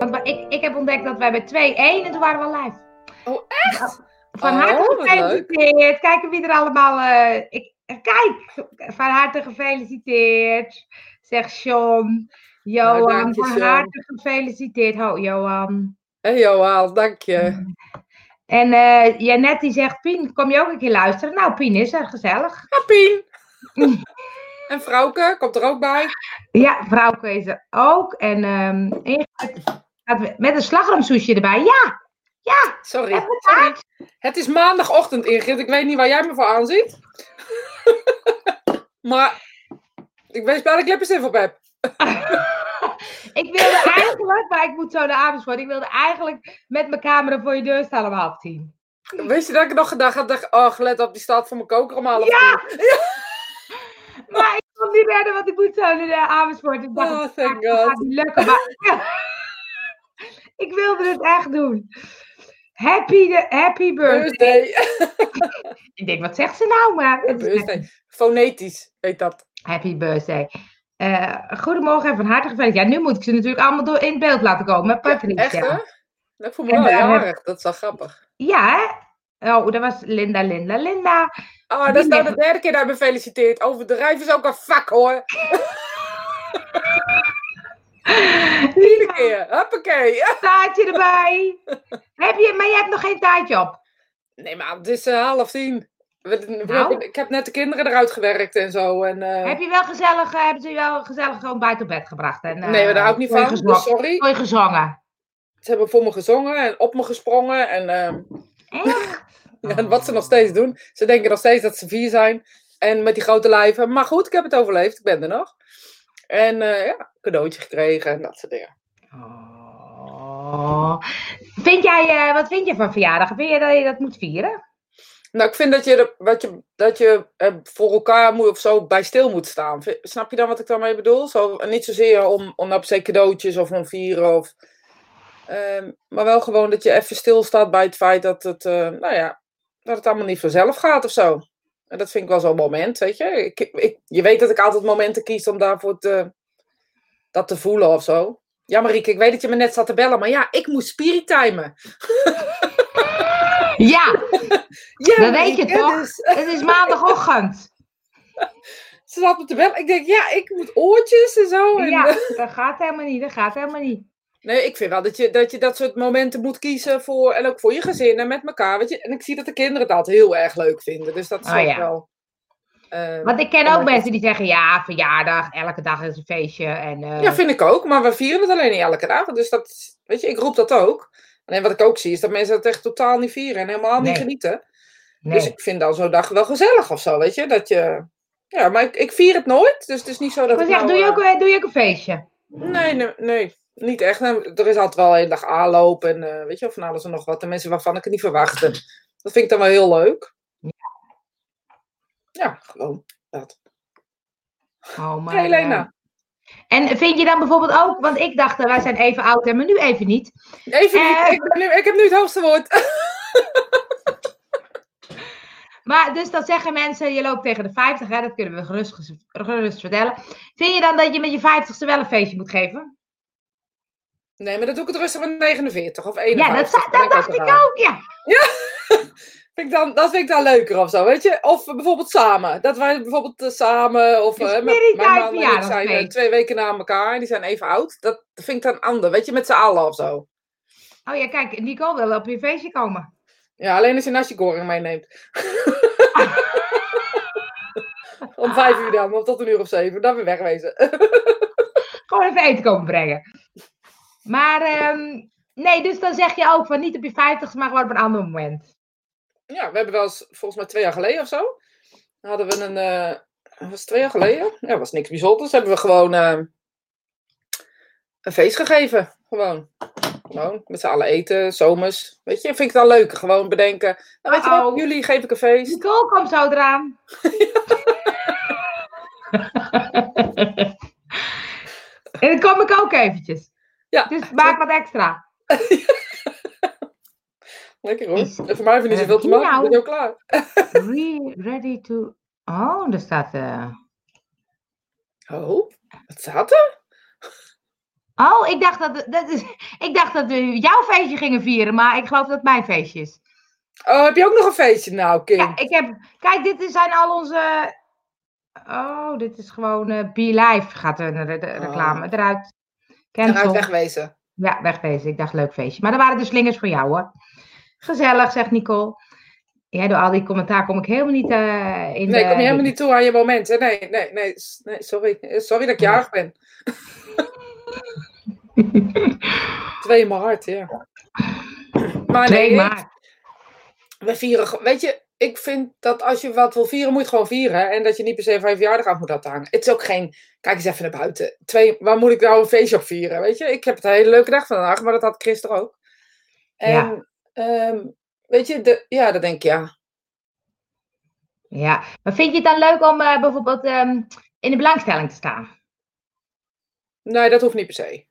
Want ik, ik heb ontdekt dat wij bij 2-1 en toen waren we al live. Oh, echt? Van Oh, harte wat gefeliciteerd. Kijken wie er allemaal. eh, ik, kijk, van harte gefeliciteerd. Zegt Sean. Johan, dank je, van harte gefeliciteerd. Ho, Johan. Hé, Johan, dank je. En eh Janet die zegt, Pien, kom je ook een keer luisteren? Nou, Pien is er, gezellig. Ja, Pien. en Vrouwke, komt er ook bij. Ja, vrouwke is er ook. En ehm Ingrid met een slagroomsoesje erbij. Ja, ja. Sorry. Sorry. Het is maandagochtend, Ingrid. Ik weet niet waar jij me voor aanziet. maar ik weet wel dat ik lippenstift op heb. Ik wilde eigenlijk, maar ik moet zo naar Amersfoort. Ik wilde eigenlijk met mijn camera voor je deur staan om half tien. Weet je dat ik nog gedacht had? dacht, Oh, let op, die staat voor mijn koker om half Ja! tien. Maar ik kon niet redden, want ik moet zo naar. Ik dacht, Oh, thank gaat God. niet lukken. Maar ik wilde het echt doen. Happy, de, happy birthday. Birthday. Ik denk, wat zegt ze nou? Maar het is Birthday. Fonetisch heet dat. Happy birthday. Eh, goedemorgen en van harte gefeliciteerd. Ja, nu moet ik ze natuurlijk allemaal door in beeld laten komen. Met Patricia. Echt, hè? Dat voel me En wel heb- jarig. Dat is wel grappig. Ja, hè? Oh, dat was Linda, Linda, Linda. Oh, dat is nou de derde keer dat me feliciteert. Overdrijf is ook een vak, hoor. Vierde keer. Hoppakee. Taartje erbij. heb je, maar je hebt nog geen taartje op. Nee, maar het is eh, half tien. We- Nou. Ik heb net de kinderen eruit gewerkt en zo. En, eh, Heb je wel gezellig, eh, hebben ze je wel gezellig gewoon buiten bed gebracht? En, nee, maar daar hou ik niet van. Dus sorry. voor je gezongen. Ze hebben voor me gezongen en op me gesprongen. En, ehm, Echt? en wat ze nog steeds doen. Ze denken nog steeds dat ze vier zijn. En met die grote lijven. Maar goed, ik heb het overleefd. Ik ben er nog. En eh, ja, cadeautje gekregen en dat soort dingen. Oh. Vind jij, eh, wat vind je van verjaardag? Vind je dat je dat moet vieren? Nou, ik vind dat je, wat je, dat je eh, voor elkaar moet, of zo bij stil moet staan. Snap je dan wat ik daarmee bedoel? Zo, niet zozeer om, om nou per se cadeautjes of om vieren. Of, ehm, maar wel gewoon dat je even stilstaat bij het feit dat het, nou ja, dat het allemaal niet vanzelf gaat of zo. En dat vind ik wel zo'n moment, weet je. Ik, ik, je weet dat ik altijd momenten kies om daarvoor te, dat te voelen of zo. Ja, Marieke, ik weet dat je me net zat te bellen, maar ja, ik moest spirit timen. Ja, Ja, dat weet je toch? dus- Het is maandagochtend. Ze zat me te bellen. Ik denk, ja, ik moet oortjes en zo. En, Ja, dat gaat helemaal niet. Dat gaat helemaal niet. Nee, ik vind wel dat je, dat je dat soort momenten moet kiezen voor, en ook voor je gezin en met elkaar. Weet je? En ik zie dat de kinderen altijd heel erg leuk vinden. Dus dat is Oh, ja. wel... eh, Want ik ken ook mensen die zeggen, ja, verjaardag, elke dag is een feestje. En, eh, ja, vind ik ook. Maar we vieren het alleen niet elke dag. Dus dat, weet je, ik roep dat ook. Alleen wat ik ook zie, is dat mensen het echt totaal niet vieren en helemaal niet genieten. nee. Dus ik vind dan zo'n dag wel gezellig of zo, weet je. Dat je... Ja, maar ik, ik vier het nooit. Dus het is niet zo dat Maar ik zeg, nou, doe, je eh, ook, doe je ook een feestje? Nee, nee, nee, niet echt. Nou, Er is altijd wel een dag aanloop en eh, weet je, of van alles en nog wat. De mensen waarvan ik het niet verwachtte. Dat vind ik dan wel heel leuk. Ja, gewoon dat. Oh, maar, Hey, Lena. eh, en vind je dan bijvoorbeeld ook, want ik dacht, eh, wij zijn even oud en maar nu even niet. Even niet, ik, ben nu, ik heb nu het hoogste woord. Maar dus dan zeggen mensen, je loopt tegen de 50, hè, dat kunnen we gerust, gerust vertellen. Vind je dan dat je met je 50ste wel een feestje moet geven? Nee, maar dat doe ik het rustig met 49 of Ja, 51. dat, za- Dan ben dat dacht ik ook, ja. Vind ik dan, dat vind ik dan leuker of zo, weet je? Of bijvoorbeeld samen. Dat wij bijvoorbeeld eh, samen, of eh, mijn, man en ik zijn eh, twee weken na elkaar en die zijn even oud. Dat vind ik dan ander, weet je, met z'n allen of zo. Oh ja, kijk, Nicole wil op je feestje komen. Ja, alleen als je nasi goreng meeneemt. Om vijf uur dan, of tot een uur of zeven. Dan weer wegwezen. Gewoon even eten komen brengen. Maar ehm, nee, dus dan zeg je ook van niet op je 50ste, maar gewoon op een ander moment. ja, we hebben wel eens, volgens mij twee jaar geleden of zo. Hadden we een, eh was twee jaar geleden? Ja, was niks bijzonders. Hebben we gewoon eh, een feest gegeven. Gewoon. Gewoon, met z'n allen eten, zomers. Weet je, vind ik het dan leuker. Gewoon bedenken. Nou, weet je wat, jullie geef ik een feest. Nicole komt zo eraan. en dan kom ik ook eventjes. Ja. Dus maak wat extra. Lekker hoor. Is- voor mij vind je eh, zoveel te maken. nou. Ben ook klaar? Re ready to... Oh, er staat... eh, Oh, wat staat er? Oh, ik dacht dat, dat is, ik dacht dat we jouw feestje gingen vieren, maar ik geloof dat het mijn feestje is. Oh, heb je ook nog een feestje nou, Kim? Ja, ik heb, kijk, dit zijn al onze. Oh, dit is gewoon uh, Be Live gaat de, de, de reclame Oh. eruit. Cancel. Eruit wegwezen. Ja, wegwezen. Ik dacht leuk feestje. Maar er waren de slingers voor jou hoor. Gezellig, zegt Nicole. Ja, door al die commentaar kom ik helemaal niet eh, in Nee, de... kom je helemaal niet toe aan je moment. hè? Nee, nee, nee, nee sorry. Sorry dat ik jarig ben. Twee in mijn hart, ja. Maar Nee, nee, maar. we vieren... Weet je, ik vind dat als je wat wil vieren, moet je gewoon vieren. En dat je niet per se van je verjaardag af moet hangen. Het is ook geen... Kijk eens even naar buiten. Twee, waar moet ik nou een feestje op vieren? Weet je, ik heb het een hele leuke dag vandaag, maar dat had Chris toch ook. En, ehm, weet je, de, ja, dat denk ik ja. Ja, maar vind je het dan leuk om eh, bijvoorbeeld ehm, in de belangstelling te staan? Nee, dat hoeft niet per se.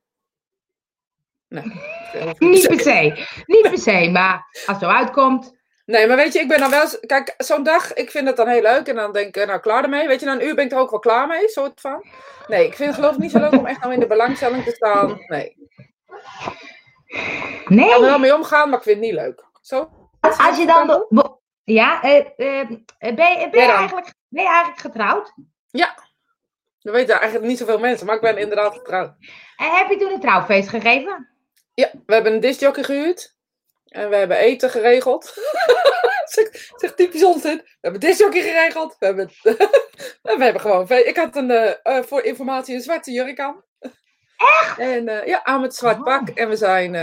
Nee, dat hoeft Niet per se. Niet per se, maar als het zo uitkomt. Nee, maar weet je, ik ben dan wel. Kijk, zo'n dag, ik vind het dan heel leuk. En dan denk ik, nou, klaar ermee. Weet je, na een uur ben ik er ook wel klaar mee, soort van. Nee, ik vind het geloof ik niet zo leuk om echt nou in de belangstelling te staan. Nee. Ik Nee, kan er wel mee omgaan, maar ik vind het niet leuk. Zo? als je dan... ja, eh, eh, ben, je, ben, je Ja, dan. eigenlijk, ben je eigenlijk getrouwd? Dat weten eigenlijk niet zoveel mensen, maar ik ben inderdaad getrouwd. En heb je toen een trouwfeest gegeven? Ja, we hebben een discjockey gehuurd. En we hebben eten geregeld. zeg, zeg typisch onzin. We hebben discjockey geregeld. We hebben, en we hebben gewoon... Ik had een, eh, eh, voor informatie een zwarte jurk aan. Echt? En eh, ja, aan met zwart Oh. pak. En we zijn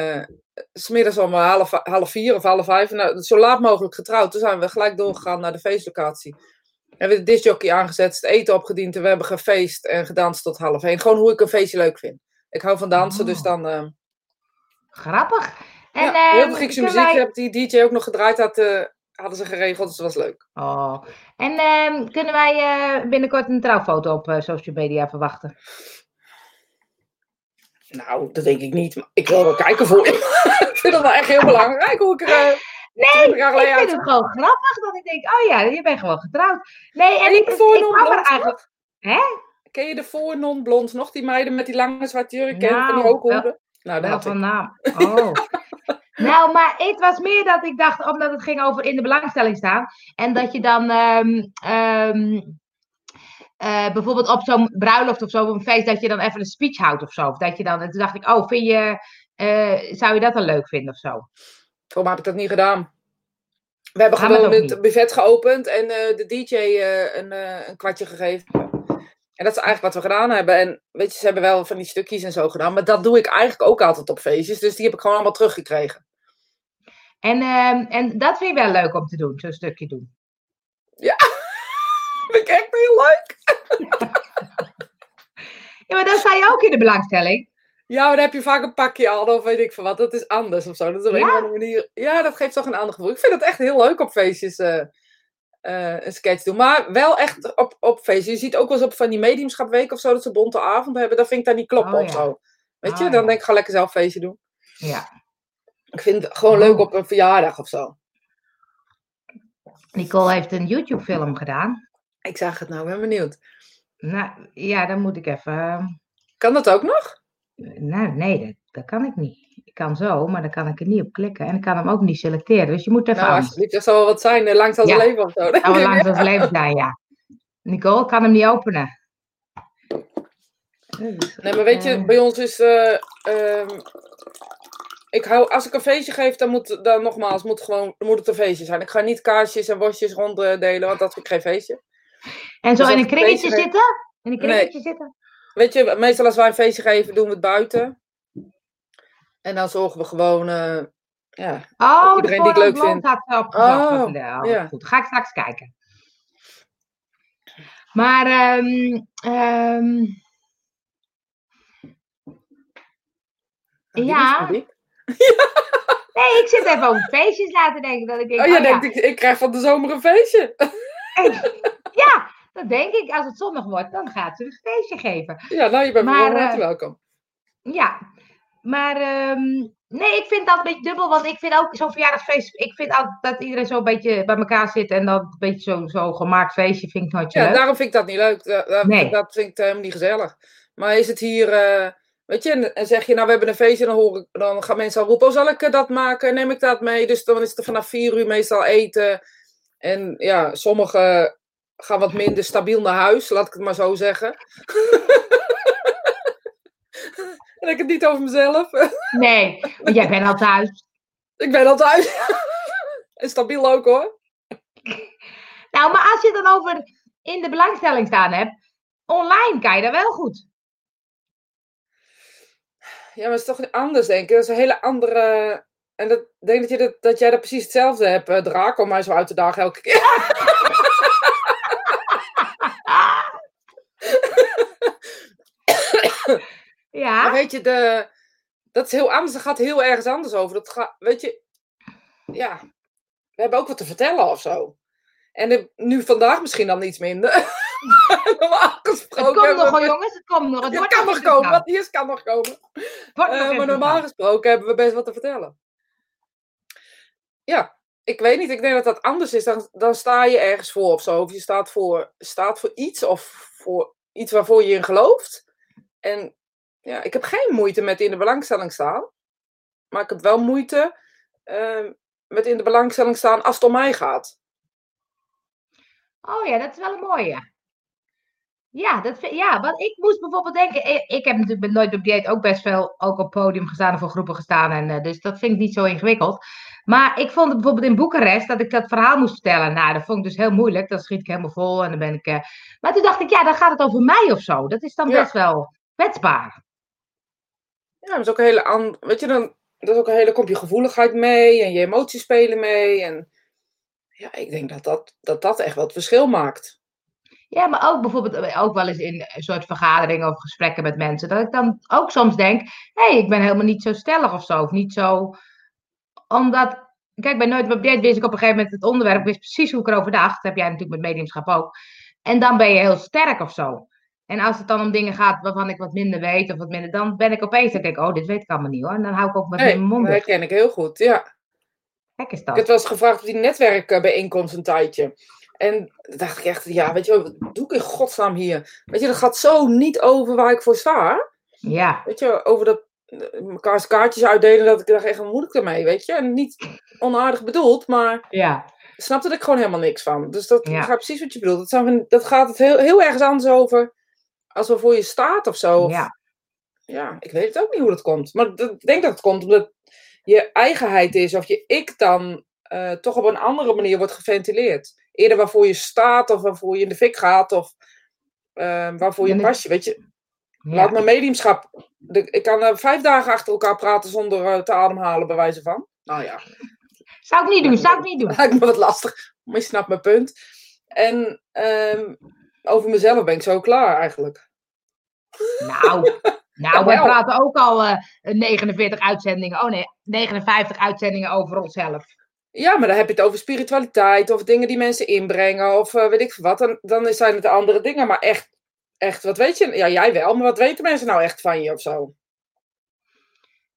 s smiddags om half, half vier of half vijf. Nou, zo laat mogelijk getrouwd. Toen zijn we gelijk doorgegaan naar de feestlocatie. En we hebben de discjockey aangezet, het eten opgediend. En we hebben gefeest en gedanst tot half één. Gewoon hoe ik een feestje leuk vind. Ik hou van dansen, Oh. dus dan... eh, Grappig. En, ja, heel veel Griekse muziek wij- heb die DJ ook nog gedraaid had, eh, hadden ze geregeld, dus dat was leuk. Oh. En ehm, kunnen wij eh, binnenkort een trouwfoto op eh, social media verwachten? Nou, dat denk ik niet, maar ik wil wel kijken voor ik vind dat wel echt heel belangrijk hoe ik er eh, Nee, 20 jaar ik vind het gewoon grappig dat ik denk, oh ja, je bent gewoon getrouwd. Nee, en ik, ik, er eigenlijk... Hè? Ken je de voor non-blond nog, die meiden met die lange zwarte jurk en Nou, die hoge hoeden? Nou, dat had ik. naam. Oh. nou, maar het was meer dat ik dacht, omdat het ging over in de belangstelling staan. En dat je dan ehm, ehm, eh, bijvoorbeeld op zo'n bruiloft of zo, op een feest, dat je dan even een speech houdt of zo. Of dat je dan, en toen dacht ik, oh, vind je, eh, zou je dat dan leuk vinden of zo? Voor mij heb ik dat niet gedaan. We hebben Gaan gewoon het buffet geopend en eh, de DJ een, een kwartje gegeven. En dat is eigenlijk wat we gedaan hebben. En weet je, ze hebben wel van die stukjes en zo gedaan. Maar dat doe ik eigenlijk ook altijd op feestjes. Dus die heb ik gewoon allemaal teruggekregen. En, ehm, en dat vind je wel leuk om te doen, zo'n stukje doen. Vind ik echt heel leuk. Ja, maar dan sta je ook in de belangstelling. Ja, maar dan heb je vaak een pakje aan of weet ik veel wat. Dat is anders of zo. Dat is op een Ja? of andere manier. Ja, dat geeft toch een ander gevoel. Ik vind het echt heel leuk op feestjes eh, eh, een sketch doen. Maar wel echt op, op feestjes. Je ziet ook wel eens op van die mediumschapweek of zo dat ze bonte avond hebben. Dat vind ik daar niet kloppen Oh, of ja. zo. Weet je, Oh, dan ja. denk ik ga lekker zelf feestje doen. Ja. Ik vind het gewoon Oh. leuk op een verjaardag of zo. Nicole heeft een YouTube-film gedaan. Ik zag het nou, ben benieuwd. Nou, ja, dan moet ik even... ehm, Kan dat ook nog? Nou, nee, dat, dat kan ik niet. Ik kan zo, maar dan kan ik er niet op klikken. En ik kan hem ook niet selecteren. Dus je moet even Nou, aan. alsjeblieft, dat zal wel wat zijn. eh, Langs als Ja. leven of zo. Langs ons leven zijn, ja. Nicole kan hem niet openen. Nee, maar weet je, Eh, bij ons is. eh, ehm, ik hou, als ik een feestje geef, dan moet dan nogmaals moet gewoon, moet het een feestje zijn. Ik ga niet kaarsjes en worstjes ronddelen, want dat vind ik geen feestje. En zo dus in als een kringetje zitten? In een kringetje zitten? Weet je, meestal als wij een feestje geven, doen we het buiten. En dan zorgen we gewoon. eh, ja. Oh, Iedereen de die ik leuk blond vind. had ze opgezocht. Oh, oh, ja. Goed, ga ik straks kijken. Maar, die Ja. nee, ik zit even over feestjes laten denken. Dat ik denk, Oh, oh, jij ja. denkt, ik, ik krijg van de zomer een feestje. ja, dat denk ik. Als het zondag wordt, dan gaat ze een feestje geven. Ja, nou, je bent Maar, van harte eh, welkom. Ja, maar ehm, nee, ik vind dat een beetje dubbel, want ik vind ook zo'n verjaardagsfeest, ik vind altijd dat iedereen zo een beetje bij elkaar zit en dan een beetje zo, zo gemaakt feestje vind ik nooit Ja, leuk. daarom vind ik dat niet leuk. Dat, dat, Nee. dat vind ik helemaal niet gezellig. Maar is het hier, eh, Weet je, en, zeg je, nou, we hebben een feestje, dan, hoor ik, dan gaan mensen al roepen, oh, zal ik eh, dat maken? Neem ik dat mee? Dus dan is het vanaf vier uur meestal eten. En ja, sommigen gaan wat minder stabiel naar huis, laat ik het maar zo zeggen. en ik het niet over mezelf. Nee, want jij bent al thuis. ik ben al thuis. en stabiel ook hoor. Nou, maar als je het dan over in de belangstelling staan hebt, online kan je dat wel goed. Ja, maar het is toch anders, denk ik. Dat is een hele andere. En dat, ik denk dat, je dat, dat jij dat precies hetzelfde hebt, uh, Draak, om mij zo uit te dagen elke keer. Ja, Maar weet je, de, dat is heel anders. Dat gaat heel ergens anders over. Dat gaat, weet je, ja, we hebben ook wat te vertellen of zo. En de- nu vandaag misschien dan iets minder. Normaal het gesproken. komt hebben nog we- hoor jongens, het komt nog. Het Het kan nog komen, wat eerst kan nog komen. Eh, maar normaal gesproken hebben we best wat te vertellen. Ja, ik weet niet. Ik denk dat dat anders is. Dan, dan sta je ergens voor of zo. Of je staat voor, staat voor iets of voor iets waarvoor je in gelooft. En ja, ik heb geen moeite met in de belangstelling staan. Maar ik heb wel moeite eh, met in de belangstelling staan als het om mij gaat. Oh ja, dat is wel een mooie. Ja, dat ja, want ik moest bijvoorbeeld denken, ik, heb natuurlijk met Nooit op Dieet ook best veel ook op podium gestaan en voor groepen gestaan. En, eh, dus dat vind ik niet zo ingewikkeld. Maar ik vond het bijvoorbeeld in Boekarest dat ik dat verhaal moest vertellen. Nou, dat vond ik dus heel moeilijk. Dan schiet ik helemaal vol en dan ben ik... eh, Maar toen dacht ik, ja, dan gaat het over mij of zo. Dat is dan Ja. best wel kwetsbaar. Ja, dat is ook een hele an- Weet je, dan, dat ook een hele komt je gevoeligheid mee en je emoties spelen mee. En ja, ik denk dat dat, dat, dat echt wel het verschil maakt. Ja, maar ook bijvoorbeeld ook wel eens in een soort vergaderingen of gesprekken met mensen. Dat ik dan ook soms denk, hé, hey, ik ben helemaal niet zo stellig of zo. Of niet zo... Omdat, kijk, bij Nooit meer op Date wist ik op een gegeven moment het onderwerp. Wist precies hoe ik erover dacht. Dat heb jij natuurlijk met mediumschap ook. En dan ben je heel sterk of zo. En als het dan om dingen gaat waarvan ik wat minder weet of wat minder, dan ben ik opeens, dan denk ik, oh, dit weet ik allemaal niet hoor. En dan hou ik ook wat Nee, meer mijn mond dat herken ik heel goed, ja. Gek is Ik dat. heb wel eens gevraagd op die netwerkbijeenkomst een tijdje. En dan dacht ik echt, ja, weet je wel, wat doe ik in godsnaam hier? Weet je, dat gaat zo niet over waar ik voor sta. Ja, Weet je, over dat eh, mekaars kaartjes uitdelen, dat ik dacht echt, wat moet ik ermee, weet je? En niet onaardig bedoeld, maar ja, ik snapte er gewoon helemaal niks van. Dus dat Ja. ik precies wat je bedoelt. Dat, zijn dat gaat het heel, heel ergens anders over als er voor je staat of zo. Of- ja. ja, ik weet het ook niet hoe dat komt. Maar ik denk dat het komt omdat je eigenheid is of je ik dan eh, toch op een andere manier wordt geventileerd. Eerder waarvoor je staat of waarvoor je in de fik gaat of eh, waarvoor je Dan is- past. je. Weet je, ja. laat mijn mediumschap. de- ik kan eh, vijf dagen achter elkaar praten zonder te ademhalen, bij wijze van. Nou ja, Zou ik niet doen, zou ik niet doen. lijkt me wat lastig, maar je snapt mijn punt. En ehm, over mezelf ben ik zo klaar eigenlijk. Nou, nou wel. praten ook al eh 49 uitzendingen. Oh nee, 59 uitzendingen over onszelf. Ja, maar dan heb je het over spiritualiteit of dingen die mensen inbrengen of eh, weet ik wat. Dan, dan zijn het de andere dingen. Maar echt, echt, wat weet je? Ja, jij wel, maar wat weten mensen nou echt van je of zo?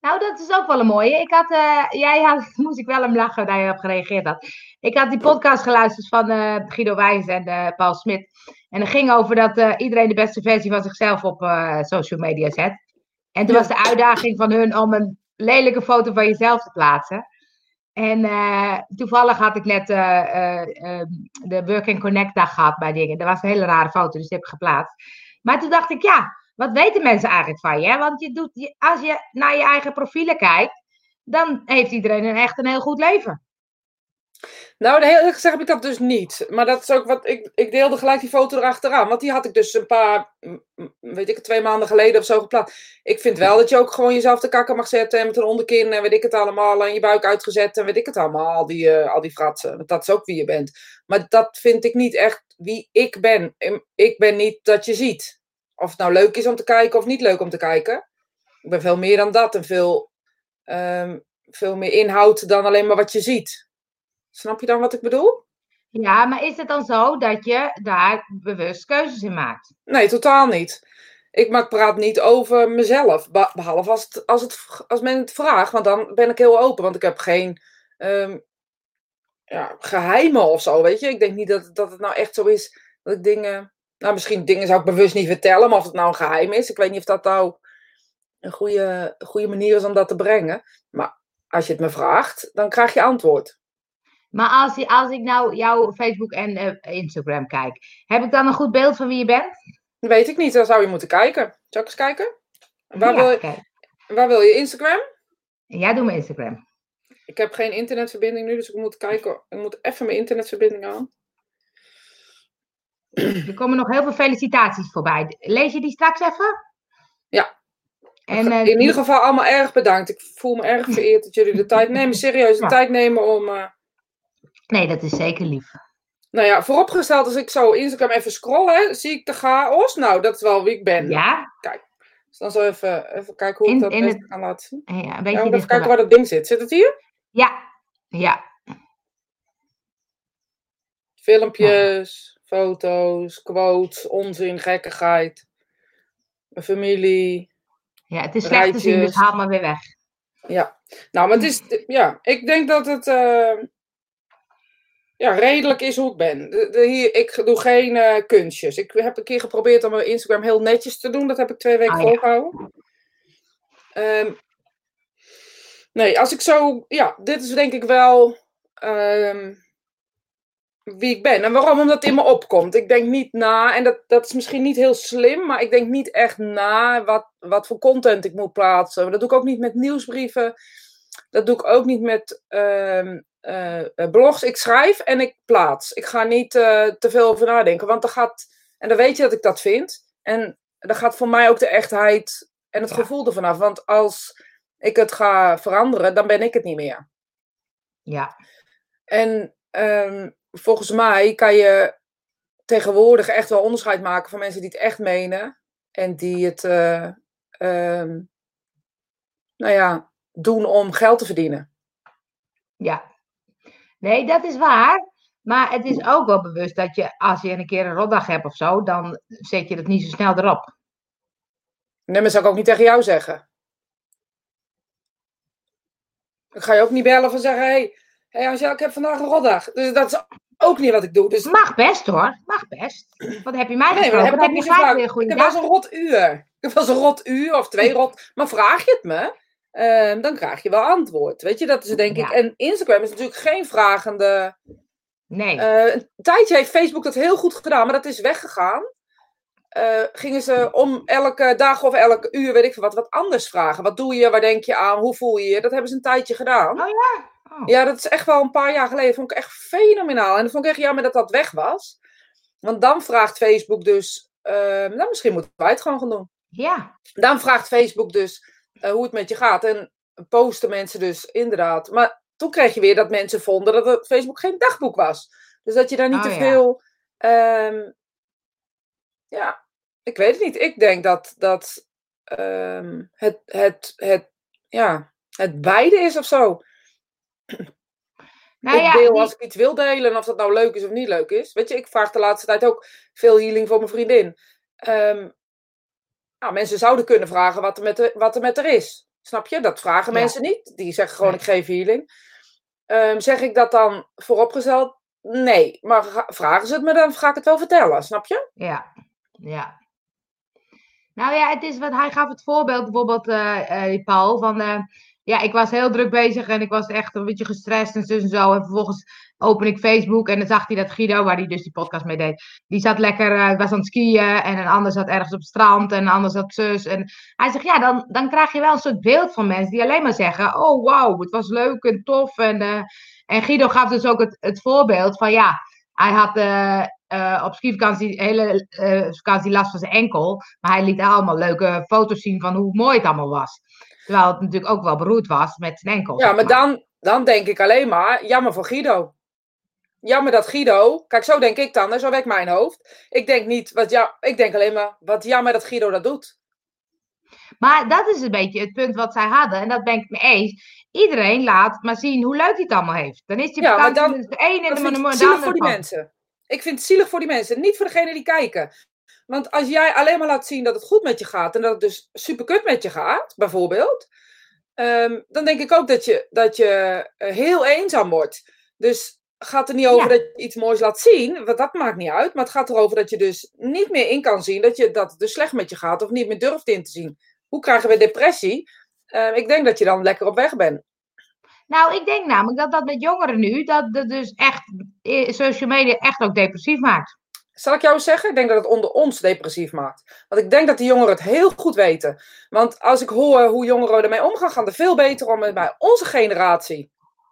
Nou, dat is ook wel een mooie. Ik had, eh, jij had, moest ik wel hem lachen dat je op gereageerd had. Ik had die podcast geluisterd van eh, Guido Wijs en eh, Paul Smit. En het ging over dat iedereen de beste versie van zichzelf op social media zet. En toen Ja. was de uitdaging van hun om een lelijke foto van jezelf te plaatsen. En toevallig had ik net eh, eh, eh, de Work and Connect dag gehad bij dingen. Dat was een hele rare foto, dus die heb ik geplaatst. Maar toen dacht ik, ja, wat weten mensen eigenlijk van je? Want je doet, als je naar je eigen profielen kijkt, dan heeft iedereen een echt een heel goed leven. Nou, heel eerlijk gezegd heb ik dat dus niet. Maar dat is ook wat. Ik, ik deelde gelijk die foto erachteraan. Want die had ik dus een paar, weet ik het, twee maanden geleden of zo geplaatst. Ik vind wel dat je ook gewoon jezelf te kakken mag zetten. En met een onderkin en weet ik het allemaal. En je buik uitgezet en weet ik het allemaal. Al die, eh, al die fratsen. Want dat is ook wie je bent. Maar dat vind ik niet echt wie ik ben. Em, Ik ben niet dat je ziet. Of het nou leuk is om te kijken of niet leuk om te kijken. Ik ben veel meer dan dat. En veel, ehm, veel meer inhoud dan alleen maar wat je ziet. Snap je dan wat ik bedoel? Ja, maar is het dan zo dat je daar bewust keuzes in maakt? Nee, totaal niet. Ik maak praat niet over mezelf. be- Behalve als, het, als, het, als men het vraagt, want dan ben ik heel open. Want ik heb geen ehm, ja, geheimen of zo, weet je. Ik denk niet dat, dat het nou echt zo is dat ik dingen... Nou, misschien dingen zou ik bewust niet vertellen, maar of het nou een geheim is. Ik weet niet of dat nou een goede, goede manier is om dat te brengen. Maar als je het me vraagt, dan krijg je antwoord. Maar als, als ik nou jouw Facebook en eh, Instagram kijk, heb ik dan een goed beeld van wie je bent? Weet ik niet, dan zou je moeten kijken. Zal ik eens kijken? Waar, Ja, wil, je, waar wil je? Instagram? Ja, doe mijn Instagram. Ik heb geen internetverbinding nu, dus ik moet kijken. Ik moet even mijn internetverbinding aan. Er komen nog heel veel felicitaties voorbij. Lees je die straks even? Ja. En, eh, In ieder geval allemaal erg bedankt. Ik voel me erg vereerd dat jullie de tijd nemen, serieus de Ja. tijd nemen om... eh, Nee, dat is zeker lief. nou ja, vooropgesteld, als ik zo Instagram even scroll, hè, zie ik de chaos. Nou, dat is wel wie ik ben. Ja? Dus dan zo even, even kijken hoe ik dat in het- kan laten zien. Ja, een beetje even kijken waar dat ding zit. Zit het hier? Ja, ja. Filmpjes, foto's, quotes, onzin, gekkigheid. Mijn familie. Ja, het is slecht te zien, dus haal maar weer weg. Ja, nou, maar het is, ja, ik denk dat het eh, ja, redelijk is hoe ik ben. De, de- hier, ik doe geen eh, kunstjes. Ik heb een keer geprobeerd om mijn Instagram heel netjes te doen. Dat heb ik twee weken Ah, ja. volgehouden. Ehm, nee, als ik zo, ja, dit is denk ik wel ehm, wie ik ben. En waarom? Omdat het in me opkomt. Ik denk niet na, en dat, dat is misschien niet heel slim, maar ik denk niet echt na wat, wat voor content ik moet plaatsen. Dat doe ik ook niet met nieuwsbrieven. Dat doe ik ook niet met ehm, eh, eh, blogs. Ik schrijf en ik plaats. Ik ga niet eh, te veel over nadenken, want dan gaat, en dan weet je dat ik dat vind. En dan gaat voor mij ook de echtheid en het Ja. gevoel ervan af. Want als ik het ga veranderen, dan ben ik het niet meer. Ja, En ehm, volgens mij kan je tegenwoordig echt wel onderscheid maken van mensen die het echt menen. En die het, eh, ehm, nou ja, doen om geld te verdienen. ja. Nee, dat is waar. Maar het is ook wel bewust dat je, als je een keer een rotdag hebt of zo, dan zet je dat niet zo snel erop. Nee, maar zou ik ook niet tegen jou zeggen. Ik ga je ook niet bellen van zeggen, hé, hey, hey Angel, ik heb vandaag een rotdag. Dus dat is ook niet wat ik doe. Dus Mag best hoor, mag best. Wat heb je mij Nee, gesproken? dat heb je gelijk gevraagd. weer Ik goede dag. eens een rot uur. Ik heb wel eens een rot uur of twee rot. Maar vraag je het me, eh, dan krijg je wel antwoord. Weet je, dat is denk ik. En Instagram is natuurlijk geen vragende. Nee, eh, een tijdje heeft Facebook dat heel goed gedaan, maar dat is weggegaan. Eh, gingen ze om elke dag of elke uur, weet ik veel wat, wat anders vragen. Wat doe je? Waar denk je aan? Hoe voel je je? Dat hebben ze een tijdje gedaan. Oh ja? Oh. Ja, dat is echt wel een paar jaar geleden. Vond ik echt fenomenaal. En dat vond ik echt jammer dat dat weg was. Want dan vraagt Facebook dus. eh, nou, misschien moeten wij het gewoon gaan doen. ja. Dan vraagt Facebook dus eh, hoe het met je gaat. En posten mensen dus inderdaad. Maar toen kreeg je weer dat mensen vonden dat het Facebook geen dagboek was. Dus dat je daar niet Oh, te ja. veel. Ja, ik weet het niet. Ik denk dat, dat ehm, het, het, het, ja, het beide is of zo. Nou ik ja, deel als ik iets wil delen, en of dat nou leuk is of niet leuk is. Weet je, ik vraag de laatste tijd ook veel healing voor mijn vriendin. Ehm, nou, mensen zouden kunnen vragen wat er met, er, wat er met er is. Snap je? Dat vragen Ja. mensen niet. Die zeggen gewoon, Nee. ik geef healing. Ehm, zeg ik dat dan vooropgesteld? Nee. Maar vragen ze het me, dan ga ik het wel vertellen. Snap je? Ja, ja. Nou ja, het is wat hij gaf het voorbeeld, bijvoorbeeld die Paul, van eh, ja, ik was heel druk bezig en ik was echt een beetje gestrest en zo en zo. En vervolgens open ik Facebook en dan zag hij dat Guido, waar hij dus die podcast mee deed, die zat lekker, was aan het skiën en een ander zat ergens op het strand en een ander zat zus. En hij zegt, ja, dan, dan krijg je wel een soort beeld van mensen die alleen maar zeggen, oh wauw, het was leuk en tof. En, en Guido gaf dus ook het, het voorbeeld van, ja, hij had eh, op skivakantie de hele eh, vakantie last van zijn enkel. Maar hij liet allemaal leuke foto's zien van hoe mooi het allemaal was. Terwijl het natuurlijk ook wel beroerd was met zijn enkel. Ja, maar dan, dan denk ik alleen maar, jammer voor Guido. Jammer dat Guido, kijk, zo denk ik dan, en zo werkt mijn hoofd. Ik denk niet, wat ja, ik denk alleen maar, wat jammer dat Guido dat doet. Maar dat is een beetje het punt wat zij hadden. En dat ben ik mee eens. Iedereen laat maar zien hoe leuk hij het allemaal heeft. Dan is die Ja, vakantie dan- dus de ene en de, de, de andere voor die mensen. Ik vind het zielig voor die mensen, niet voor degenen die kijken. Want als jij alleen maar laat zien dat het goed met je gaat en dat het dus super kut met je gaat, bijvoorbeeld, ehm, dan denk ik ook dat je, dat je eh, heel eenzaam wordt. Dus gaat er niet over Ja. dat je iets moois laat zien, want dat maakt niet uit. Maar het gaat erover dat je dus niet meer in kan zien dat, je, dat het dus slecht met je gaat of niet meer durft in te zien hoe krijgen we depressie? Eh, ik denk dat je dan lekker op weg bent. Nou, ik denk namelijk dat dat met jongeren nu, dat het dus echt, eh, social media echt ook depressief maakt. Zal ik jou zeggen? Ik denk dat het onder ons depressief maakt. Want ik denk dat die jongeren het heel goed weten. Want als ik hoor hoe jongeren ermee omgaan, gaan er veel beter om bij onze generatie.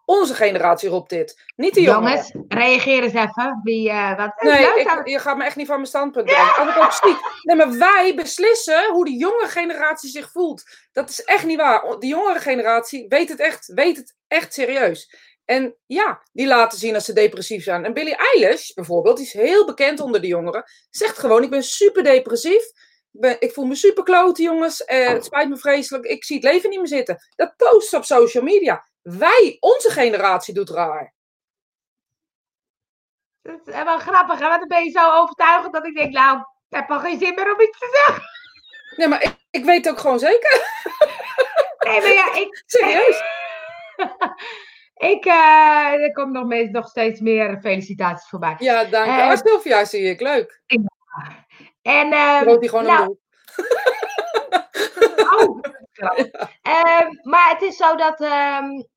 Onze generatie roept dit. Niet de jongeren. Jongens, reageer eens even. Wie, uh, wat, nee, ik, je gaat me echt niet van mijn standpunt brengen. Als ik ook. Nee, maar wij beslissen hoe de jonge generatie zich voelt. Dat is echt niet waar. De jongere generatie weet het echt, weet het echt serieus. En ja, die laten zien dat ze depressief zijn. En Billie Eilish bijvoorbeeld, die is heel bekend onder de jongeren, zegt gewoon: Ik ben super depressief. Ik, ben, ik voel me super klote, jongens. Eh, het spijt me vreselijk. Ik zie het leven niet meer zitten. Dat post op social media. Wij, onze generatie, doet raar. Dat is wel grappig, hè? Want dan ben je zo overtuigend dat ik denk: Nou, ik heb al geen zin meer om iets te zeggen. Nee, maar ik, ik weet het ook gewoon zeker. Nee, maar ja, ik. Serieus. Ik, uh, er komt nog, nog steeds meer felicitaties voorbij. Ja, dank je. Uh, Sylvia zie ik, leuk. Ik, en, uh, Rood die gewoon nou, een oh, ja. maar het is zo dat um,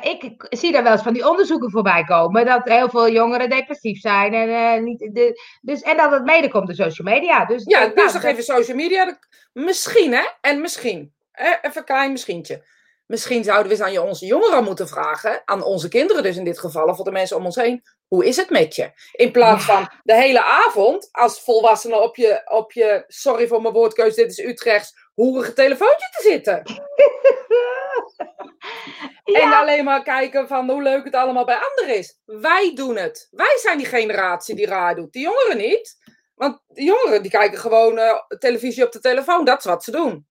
ik zie daar wel eens van die onderzoeken voorbij komen. Dat heel veel jongeren depressief zijn. En, niet de, dus, en dat het mede komt door social media. Dus, ja, dus dan geven social media. Misschien hè, en misschien. Even een klein misschientje. Misschien zouden we eens aan je onze jongeren moeten vragen, aan onze kinderen dus in dit geval, of de mensen om ons heen, hoe is het met je? In plaats van de hele avond als volwassene op je, op je, sorry voor mijn woordkeus, dit is Utrechts, hoerige telefoontje te zitten. ja. En alleen maar kijken van hoe leuk het allemaal bij anderen is. Wij doen het. Wij zijn die generatie die raar doet. Die jongeren niet. Want de jongeren die kijken gewoon uh, televisie op de telefoon. Dat is wat ze doen.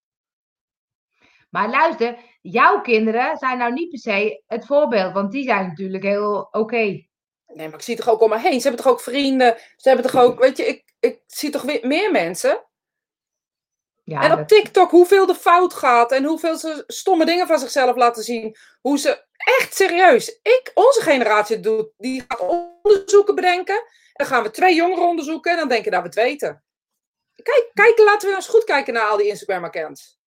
Maar luister, jouw kinderen zijn nou niet per se het voorbeeld, want die zijn natuurlijk heel oké. Nee, maar ik zie toch ook om me heen. Ze hebben toch ook vrienden. Ze hebben toch ook, weet je, ik, ik zie toch weer meer mensen. Ja, en op dat... TikTok hoeveel de fout gaat en hoeveel ze stomme dingen van zichzelf laten zien. Hoe ze echt serieus, ik, onze generatie doet, die gaat onderzoeken bedenken. Dan gaan we twee jongeren onderzoeken en dan denken dat we het weten. Kijk, kijk laten we eens goed kijken naar al die Instagram-accounts.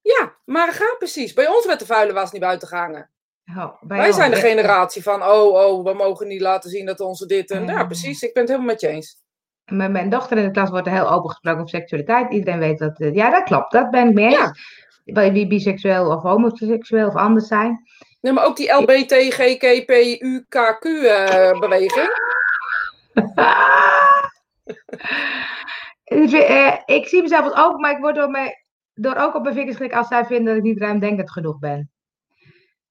Ja, maar ga precies. Bij ons werd de vuile was niet buiten gehangen. Oh, Wij zijn de generatie van, oh, oh, we mogen niet laten zien dat onze dit en... Ja, precies. Ik ben het helemaal met je eens. Met mijn dochter in de klas wordt er heel open gesproken over seksualiteit. Iedereen weet dat... Eh, ja, dat klopt. Dat ben ik mee eens. Ja. Wie biseksueel of homoseksueel of anders zijn. Nee, maar ook die LBTGKPUKQ-beweging. uh, ik zie mezelf als open, maar ik word door mijn door ook op mijn vingers klikken als zij vinden dat ik niet ruimdenkend genoeg ben.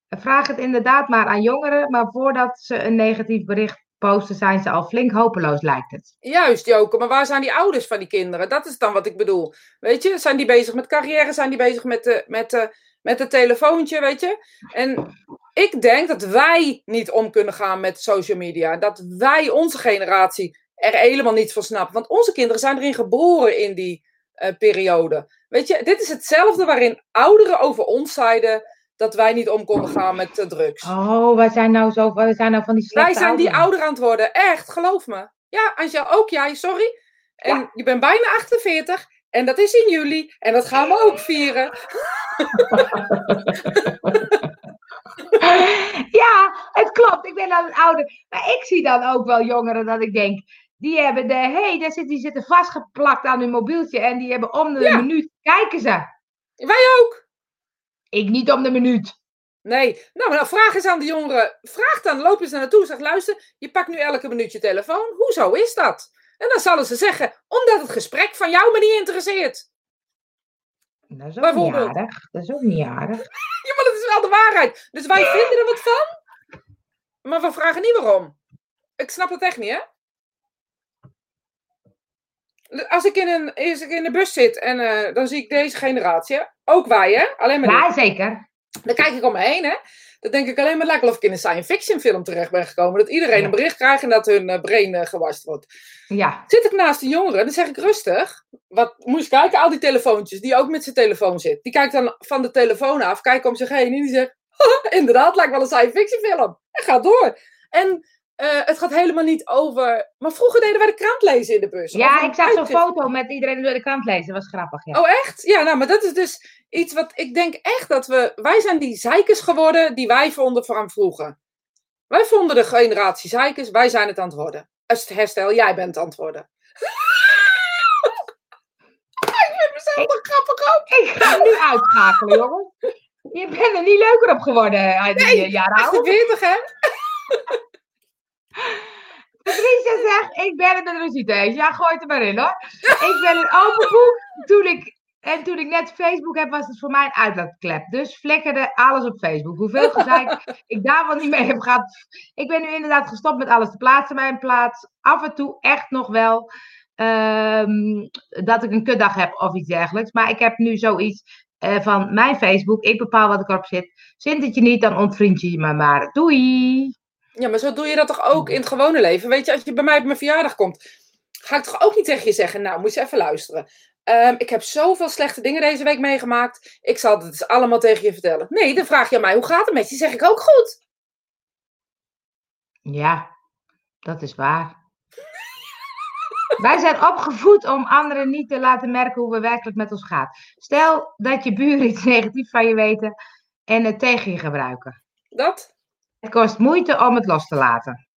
Vraag het inderdaad maar aan jongeren, maar voordat ze een negatief bericht posten, zijn ze al flink hopeloos, lijkt het. Juist, Joke, maar waar zijn die ouders van die kinderen? Dat is dan wat ik bedoel. Weet je, zijn die bezig met carrière? Zijn die bezig met, de, met, de, met het telefoontje, weet je? En ik denk dat wij niet om kunnen gaan met social media. Dat wij, onze generatie, er helemaal niets van snappen. Want onze kinderen zijn erin geboren in die uh, periode. Weet je, dit is hetzelfde waarin ouderen over ons zeiden dat wij niet om konden gaan met uh, drugs. Oh, wij zijn nou zo, wij zijn nou van die Wij zijn die ouder aan het worden, echt, geloof me. Ja, Anja, ook jij, sorry. En ja. je bent bijna 48 en dat is in juli en dat gaan we ook vieren. ja, het klopt. Ik ben dan ouder. Maar ik zie dan ook wel jongeren dat ik denk, die hebben de, hey, daar zit, die zitten vastgeplakt aan hun mobieltje en die hebben om de ja. minuut, kijken ze. Wij ook. Ik niet om de minuut. Nee, nou, nou vraag eens aan de jongeren. Vraag dan, loop eens naar naartoe. Zeg, luister, je pakt nu elke minuut je telefoon. Hoezo is dat? En dan zullen ze zeggen, omdat het gesprek van jou me niet interesseert. Dat is ook niet aardig. Dat is ook niet aardig. ja, maar dat is wel de waarheid. Dus wij vinden er wat van, maar we vragen niet waarom. Ik snap het echt niet, hè? Als ik in, een, als ik in de bus zit en uh, dan zie ik deze generatie, ook wij, hè? Alleen maar ja, zeker. Dan kijk ik om me heen, hè? Dan denk ik alleen maar lekker of ik in een science fiction film terecht ben gekomen. Dat iedereen een bericht krijgt en dat hun uh, brain uh, gewast wordt. Ja. Zit ik naast een jongere, dan zeg ik rustig. Wat moet je kijken, al die telefoontjes, die ook met zijn telefoon zit. Die kijkt dan van de telefoon af, kijkt om zich heen en die zegt... inderdaad, lijkt wel een science fiction film. En gaat door. En eh, het gaat helemaal niet over. Maar vroeger deden wij de krant lezen in de bus. Ja, ik zag zo'n foto met iedereen die door de krant lezen. Dat was grappig, ja. Oh, echt? Ja, nou, maar dat is dus iets wat ik denk echt dat we. Wij zijn die zeikers geworden die wij vonden van vroeger. Wij vonden de generatie zeikers, wij zijn het aan het worden. Herstel, jij bent het aan het worden. ik vind mezelf toch grappig ook. Ik ga hem nu uitschakelen, jongen. Je bent er niet leuker op geworden uit die eh, jaren oud. 48, hè? Patricia zegt, ik ben het met Rosita eens. Ja, gooi het er maar in hoor. Ik ben een open boek. Toen ik, en toen ik net Facebook heb, was het voor mij een uitlaatklep. Dus flikkerde alles op Facebook. Hoeveel gezeik ik daarvan niet mee heb gehad. Ik ben nu inderdaad gestopt met alles te plaatsen bij een plaats. Af en toe echt nog wel ehm, dat ik een kutdag heb of iets dergelijks. Maar ik heb nu zoiets eh, van mijn Facebook. Ik bepaal wat ik erop zit. Zint het je niet, dan ontvriend je me maar. Doei! Ja, maar zo doe je dat toch ook in het gewone leven? Weet je, als je bij mij op mijn verjaardag komt, ga ik toch ook niet tegen je zeggen, nou, moet je even luisteren. Ehm, ik heb zoveel slechte dingen deze week meegemaakt. Ik zal het dus allemaal tegen je vertellen. Nee, dan vraag je aan mij, hoe gaat het met je? Zeg ik ook goed. Ja, dat is waar. Wij zijn opgevoed om anderen niet te laten merken hoe we werkelijk met ons gaat. Stel dat je buren iets negatiefs van je weten en het tegen je gebruiken. Dat? Het kost moeite om het los te laten.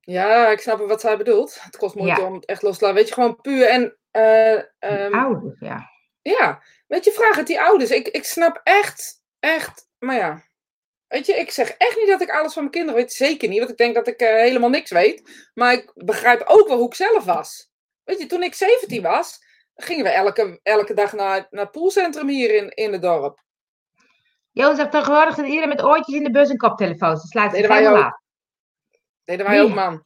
Ja, ik snap wat zij bedoelt. Het kost moeite Ja. om het echt los te laten. Weet je, gewoon puur en... ehm, Ouders, ja. Ja, weet je, vraag het die ouders. Ik, ik snap echt, echt, maar ja. Weet je, ik zeg echt niet dat ik alles van mijn kinderen weet. Zeker niet, want ik denk dat ik eh, helemaal niks weet. Maar ik begrijp ook wel hoe ik zelf was. Weet je, toen ik 17 was, gingen we elke, elke dag naar, naar het poolcentrum hier in, in het dorp. Johan zegt tegenwoordig dat iedereen met oortjes in de bus en koptelefoons. Zich Deden wij helemaal ook. Deden wij ook, man.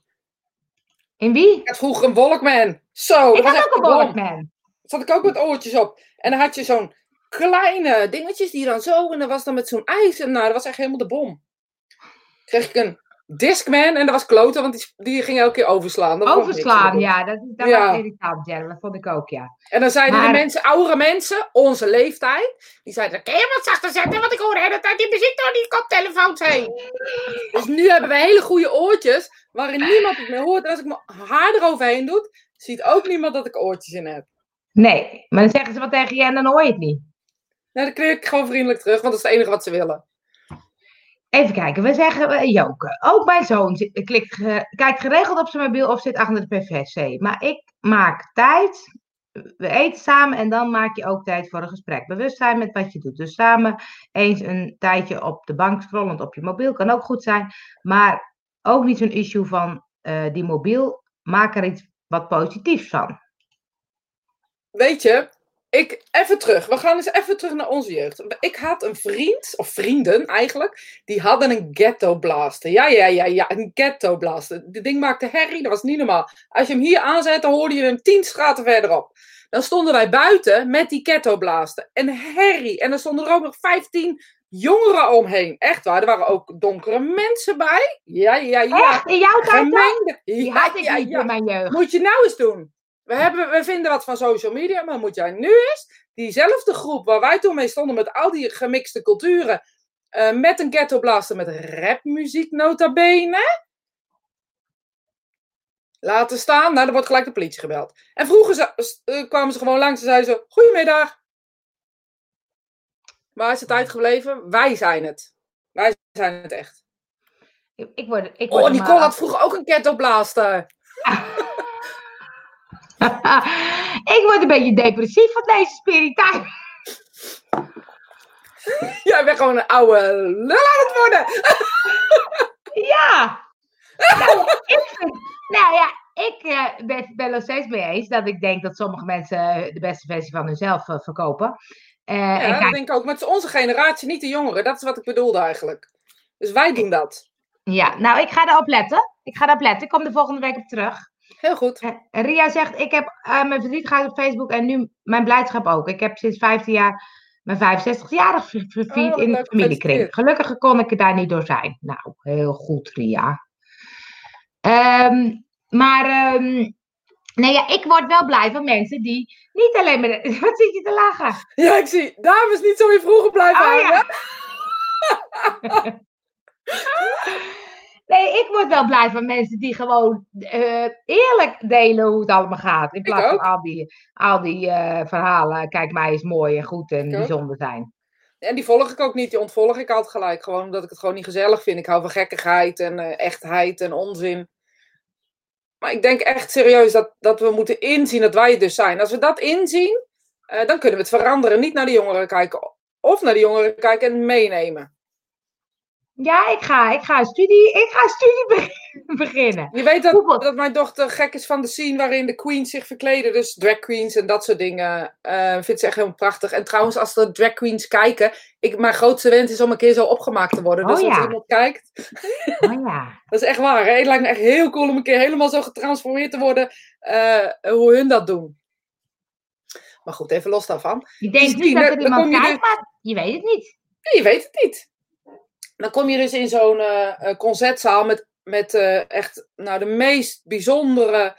In wie? Ik had vroeger een Walkman. Zo, Ik had ook een. Walkman. zat ik ook met oortjes op. En dan had je zo'n kleine dingetjes die dan zo, en dat was dan met zo'n ijs. En nou, dat was echt helemaal de bom. Kreeg ik een Discman en dat was kloten, want die, die ging elke keer overslaan. Dat Overslaan, ja. Dat, dat Ja. was irritant, ja. Dat vond ik ook, ja. En dan zeiden Maar- de mensen, oudere mensen, onze leeftijd, die zeiden, kun je wat zachter zetten, want ik hoor de hele tijd die muziek door die koptelefoons heen. dus nu hebben we hele goede oortjes, waarin niemand het meer hoort. En als ik mijn haar eroverheen doe, ziet ook niemand dat ik oortjes in heb. Nee, maar dan zeggen ze wat tegen je en dan hoor je het niet. Nou, dan kreeg ik gewoon vriendelijk terug, want dat is het enige wat ze willen. Even kijken, we zeggen eh, Joke. Ook mijn zoon kijkt geregeld op zijn mobiel of zit achter de PVC. Maar ik maak tijd. We eten samen en dan maak je ook tijd voor een gesprek. Bewust zijn met wat je doet. Dus samen eens een tijdje op de bank scrollend op je mobiel kan ook goed zijn. Maar ook niet zo'n issue van eh, die mobiel. Maak er iets wat positiefs van. Weet je, ik, even terug. We gaan eens even terug naar onze jeugd. Ik had een vriend, of vrienden eigenlijk, die hadden een ghetto blaster. Ja, ja, ja, ja, een ghetto blaster. Dit ding maakte herrie, dat was niet normaal. Als je hem hier aanzette, hoorde je hem tien straten verderop. Dan stonden wij buiten met die ghetto blaster. En herrie. En er stonden er ook nog 15 jongeren omheen. Echt waar, er waren ook donkere mensen bij. Ja, ja, ja. Echt? In jouw tijd dan? Gemengde. Die Ja, had ik ja, niet ja. in mijn jeugd. Moet je nou eens doen. We, hebben, we vinden wat van social media, maar moet jij nu eens diezelfde groep waar wij toen mee stonden met al die gemixte culturen, eh, met een ghetto blaster met rapmuziek nota bene, laten staan. Nou, dan wordt gelijk de politie gebeld. En vroeger s- eh, kwamen ze gewoon langs en zeiden ze, goedemiddag. Waar is het tijd gebleven? Wij zijn het. Wij zijn het echt. Ik, word, ik word Oh, Nicole had vroeger ook een ghetto blaster. ik word een beetje depressief van deze spiritueel. Jij bent gewoon een oude lul aan het worden. Ja. Nou, ik vind, nou ja, ik eh, ben, ben er steeds mee eens dat ik denk dat sommige mensen eh, de beste versie van hunzelf eh, verkopen. Ja, en dat kijk, denk ik ook. Met onze generatie, niet de jongeren. Dat is wat ik bedoelde eigenlijk. Dus wij doen dat. ja, nou, ik ga daarop letten. Ik ga daarop letten. Ik kom de volgende week op terug. Heel goed. Ria zegt, ik heb eh, mijn verdriet gehad op Facebook en nu mijn blijdschap ook. Ik heb sinds 15 jaar mijn 65-jarig gevierd Oh, wat in de familiekring. Gelukkig kon ik er daar niet door zijn. Nou, heel goed, Ria. Ehm, maar, nee, ja, ik word wel blij van mensen die niet alleen maar... Wat zit je te lachen? Ja, ik zie. Dames, niet zo weer vroeger blijven Oh, hangen. ja. Word wel blij van mensen die gewoon eh, eerlijk delen hoe het allemaal gaat. In plaats van al die, al die uh, verhalen, kijk mij is mooi en goed en bijzonder zijn. En die volg ik ook niet, die ontvolg ik altijd gelijk. Gewoon omdat ik het gewoon niet gezellig vind. Ik hou van gekkigheid en uh, echtheid en onzin. Maar ik denk echt serieus dat, dat we moeten inzien dat wij het dus zijn. Als we dat inzien, dan kunnen we het veranderen. Niet naar de jongeren kijken. Of naar de jongeren kijken en meenemen. Ja, ik ga, ik ga studie, ik ga studie beginnen. Je weet dat, dat mijn dochter gek is van de scene waarin de queens zich verkleden. Dus drag queens en dat soort dingen. Uh, vindt ze echt helemaal prachtig. En trouwens, als de drag queens kijken. Ik, mijn grootste wens is om een keer zo opgemaakt te worden. Dus oh, als iemand kijkt. Oh, ja. dat is echt waar. Hè? Het lijkt me echt heel cool om een keer helemaal zo getransformeerd te worden. Uh, hoe hun dat doen. Maar goed, even los daarvan. Je denkt dus niet dat er iemand kijkt, dus... maar je weet het niet. je weet het niet dan kom je dus in zo'n uh, concertzaal met, met uh, echt nou, de meest bijzondere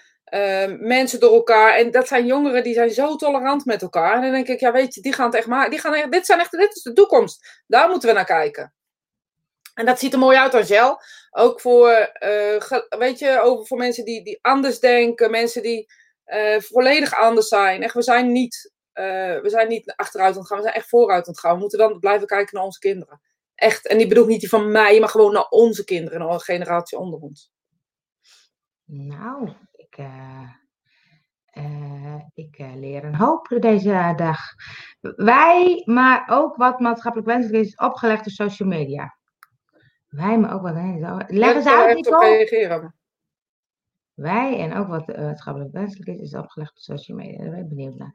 mensen door elkaar. En dat zijn jongeren die zijn zo tolerant met elkaar. En dan denk ik, ja weet je, die gaan het echt maken. Die gaan echt, dit, zijn echt, dit is de toekomst. Daar moeten we naar kijken. En dat ziet er mooi uit, Angel. Ook voor, weet je, over voor mensen die, die anders denken. Mensen die volledig anders zijn. Echt, we zijn niet, we zijn niet achteruit aan het gaan. We zijn echt vooruit aan het gaan. We moeten dan blijven kijken naar onze kinderen. Echt, en die bedoel ik niet die van mij, maar gewoon naar onze kinderen en een generatie onder ons. Nou, ik, uh, uh, ik uh, leer een hoop deze dag. Wij, maar ook wat maatschappelijk wenselijk is, opgelegd door social media. Wij, maar ook wat. Leg eens uit, Nico. reageren. Wij en ook wat maatschappelijk wenselijk is, is opgelegd door social media. Daar ben ik benieuwd naar.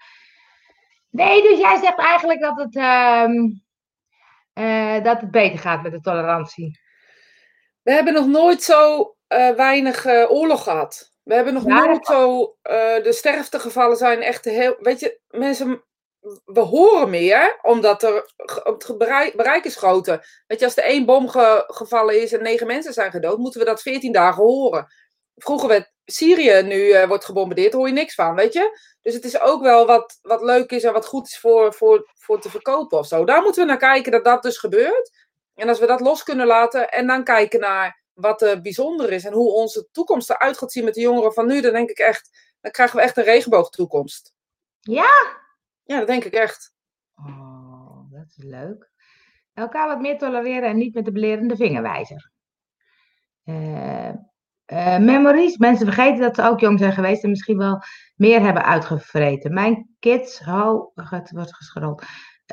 Nee, dus jij zegt eigenlijk dat het. Uh, uh, dat het beter gaat met de tolerantie? We hebben nog nooit zo uh, weinig uh, oorlog gehad. We hebben nog nooit zo. de sterftegevallen zijn echt heel. Weet je, mensen. We horen meer, omdat er, het bereik, bereik is groter. Weet je, als er één bom ge, gevallen is en negen mensen zijn gedood, moeten we dat veertien dagen horen. Vroeger werd Syrië nu wordt gebombardeerd, hoor je niks van, weet je? Dus het is ook wel wat, wat leuk is en wat goed is voor, voor, voor te verkopen of zo. Daar moeten we naar kijken dat dat dus gebeurt. En als we dat los kunnen laten en dan kijken naar wat uh, bijzonder is en hoe onze toekomst eruit gaat zien met de jongeren van nu, dan denk ik echt, dan krijgen we echt een regenboogtoekomst. Ja? Ja, dat denk ik echt. Oh, dat is leuk. Elkaar wat meer tolereren en niet met de belerende vingerwijzer. Uh, uh, memories. Mensen vergeten dat ze ook jong zijn geweest en misschien wel meer hebben uitgevreten. Mijn kids, oh, het wordt geschrold.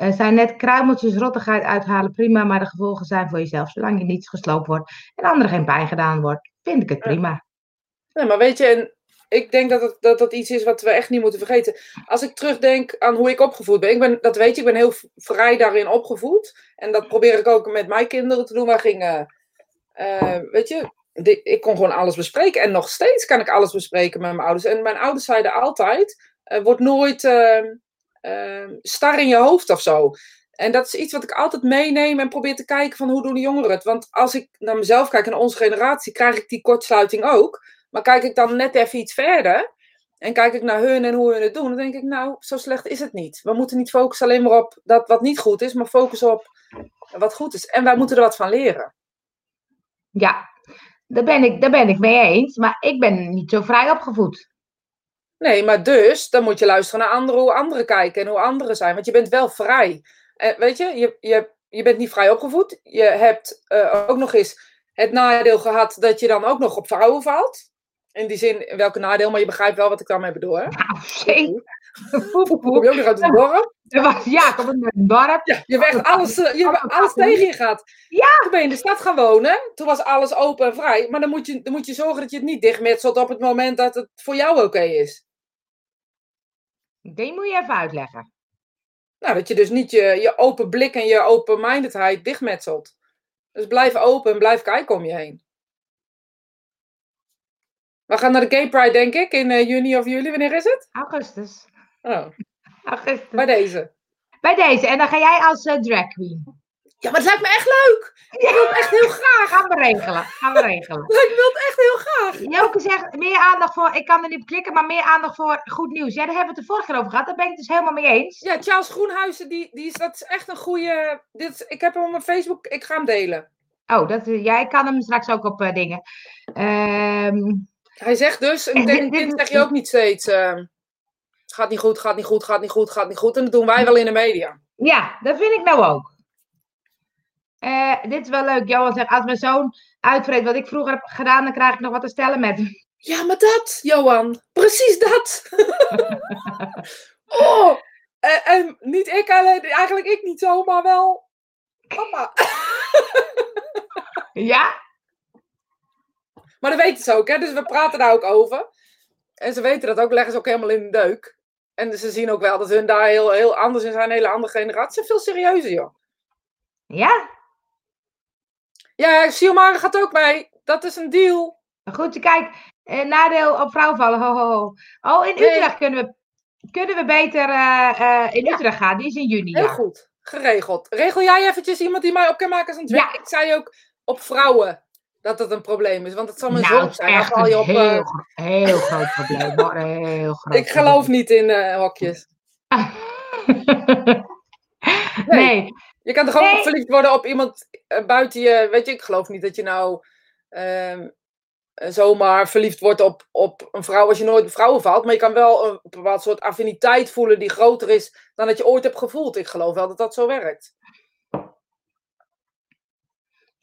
Uh, zijn net kruimeltjes rottigheid uithalen, prima, maar de gevolgen zijn voor jezelf. Zolang je niets gesloopt wordt en anderen geen pijn gedaan wordt, vind ik het prima. Nee, maar weet je, en ik denk dat, het, dat dat iets is wat we echt niet moeten vergeten. Als ik terugdenk aan hoe ik opgevoed ben, ik ben dat weet je, ik ben heel vrij daarin opgevoed. En dat probeer ik ook met mijn kinderen te doen. Wij gingen, uh, weet je, ik kon gewoon alles bespreken. En nog steeds kan ik alles bespreken met mijn ouders. En mijn ouders zeiden altijd: uh, word nooit uh, uh, star in je hoofd of zo. En dat is iets wat ik altijd meeneem en probeer te kijken van hoe doen de jongeren het. Want als ik naar mezelf kijk en onze generatie, krijg ik die kortsluiting ook. Maar kijk ik dan net even iets verder en kijk ik naar hun en hoe hun het doen, dan denk ik, nou, zo slecht is het niet. We moeten niet focussen alleen maar op dat wat niet goed is, maar focussen op wat goed is. En wij moeten er wat van leren. Ja, daar ben, ik, daar ben ik mee eens, maar ik ben niet zo vrij opgevoed. Nee, maar dus, dan moet je luisteren naar anderen, hoe anderen kijken en hoe anderen zijn. Want je bent wel vrij. En weet je, je, je, je bent niet vrij opgevoed. Je hebt uh, ook nog eens het nadeel gehad dat je dan ook nog op vrouwen valt. In die zin, welke nadeel, maar je begrijpt wel wat ik daarmee bedoel. Hè? Nou, zeker. Kom je ook nog uit het dorp? Ja, uit het dorp. Ja, je hebt alles, eh, je hebt alles tegen je gehad. Ja. Toen ben je in de stad gaan wonen. Toen was alles open en vrij. Maar dan moet je, dan moet je zorgen dat je het niet dichtmetselt op het moment dat het voor jou oké is. Die moet je even uitleggen. Nou, dat je dus niet je, je open blik en je open-mindedheid dichtmetselt. Dus blijf open en blijf kijken om je heen. We gaan naar de Gay Pride, denk ik, in uh, juni of juli. Wanneer is het? Augustus. Oh. Augustus. Bij deze. Bij deze. En dan ga jij als uh, drag queen. Ja, maar het lijkt me echt leuk. Ik wil het echt heel graag. Gaan we regelen. Gaan we regelen. ik wil het echt heel graag. Joke zegt meer aandacht voor, ik kan er niet op klikken, maar meer aandacht voor goed nieuws. Ja, daar hebben we het de vorige keer over gehad. Daar ben ik het dus helemaal mee eens. Ja, Charles Groenhuizen, die, die is, dat is echt een goede. Dit, ik heb hem op mijn Facebook, ik ga hem delen. Oh, dat, ja, ik kan hem straks ook op uh, dingen. Ehm, Hij zegt dus, en tegen kind zeg je ook niet steeds... Uh, gaat niet goed, gaat niet goed, gaat niet goed, gaat niet goed. En dat doen wij wel in de media. Ja, dat vind ik nou ook. Uh, dit is wel leuk. Johan zegt, als mijn zoon uitvreet wat ik vroeger heb gedaan, dan krijg ik nog wat te stellen met hem. Ja, maar dat, Johan. Precies dat. oh, en, en, niet ik alleen, eigenlijk ik niet zo, maar wel papa. ja? Maar dat weten ze ook, hè? dus we praten daar ook over. En ze weten dat ook, leggen ze ook helemaal in de deuk. En ze zien ook wel dat hun daar heel, heel anders in zijn, een hele andere generatie. Ze zijn veel serieuzer, joh. Ja? Ja, Siomara gaat ook mee. Dat is een deal. Goed, kijk, eh, nadeel op vrouw vallen. Ho, ho, ho. Oh, in Utrecht kunnen, we, kunnen we beter uh, uh, in ja. Utrecht gaan. Die is in juni. Heel ja. goed, geregeld. Regel jij eventjes iemand die mij op kan maken als een ja. Ik zei ook op vrouwen dat dat een probleem is. Want het zal mijn nou, zorg zijn. Echt Dan val je op, een heel, heel groot probleem. Hoor. Heel groot ik geloof probleem. niet in uh, hokjes. nee. nee. Je kan toch ook nee. verliefd worden op iemand uh, buiten je. Weet je, ik geloof niet dat je nou. Uh, zomaar verliefd wordt op, op een vrouw als je nooit vrouwen valt. Maar je kan wel een bepaald soort affiniteit voelen die groter is dan dat je ooit hebt gevoeld. Ik geloof wel dat dat zo werkt.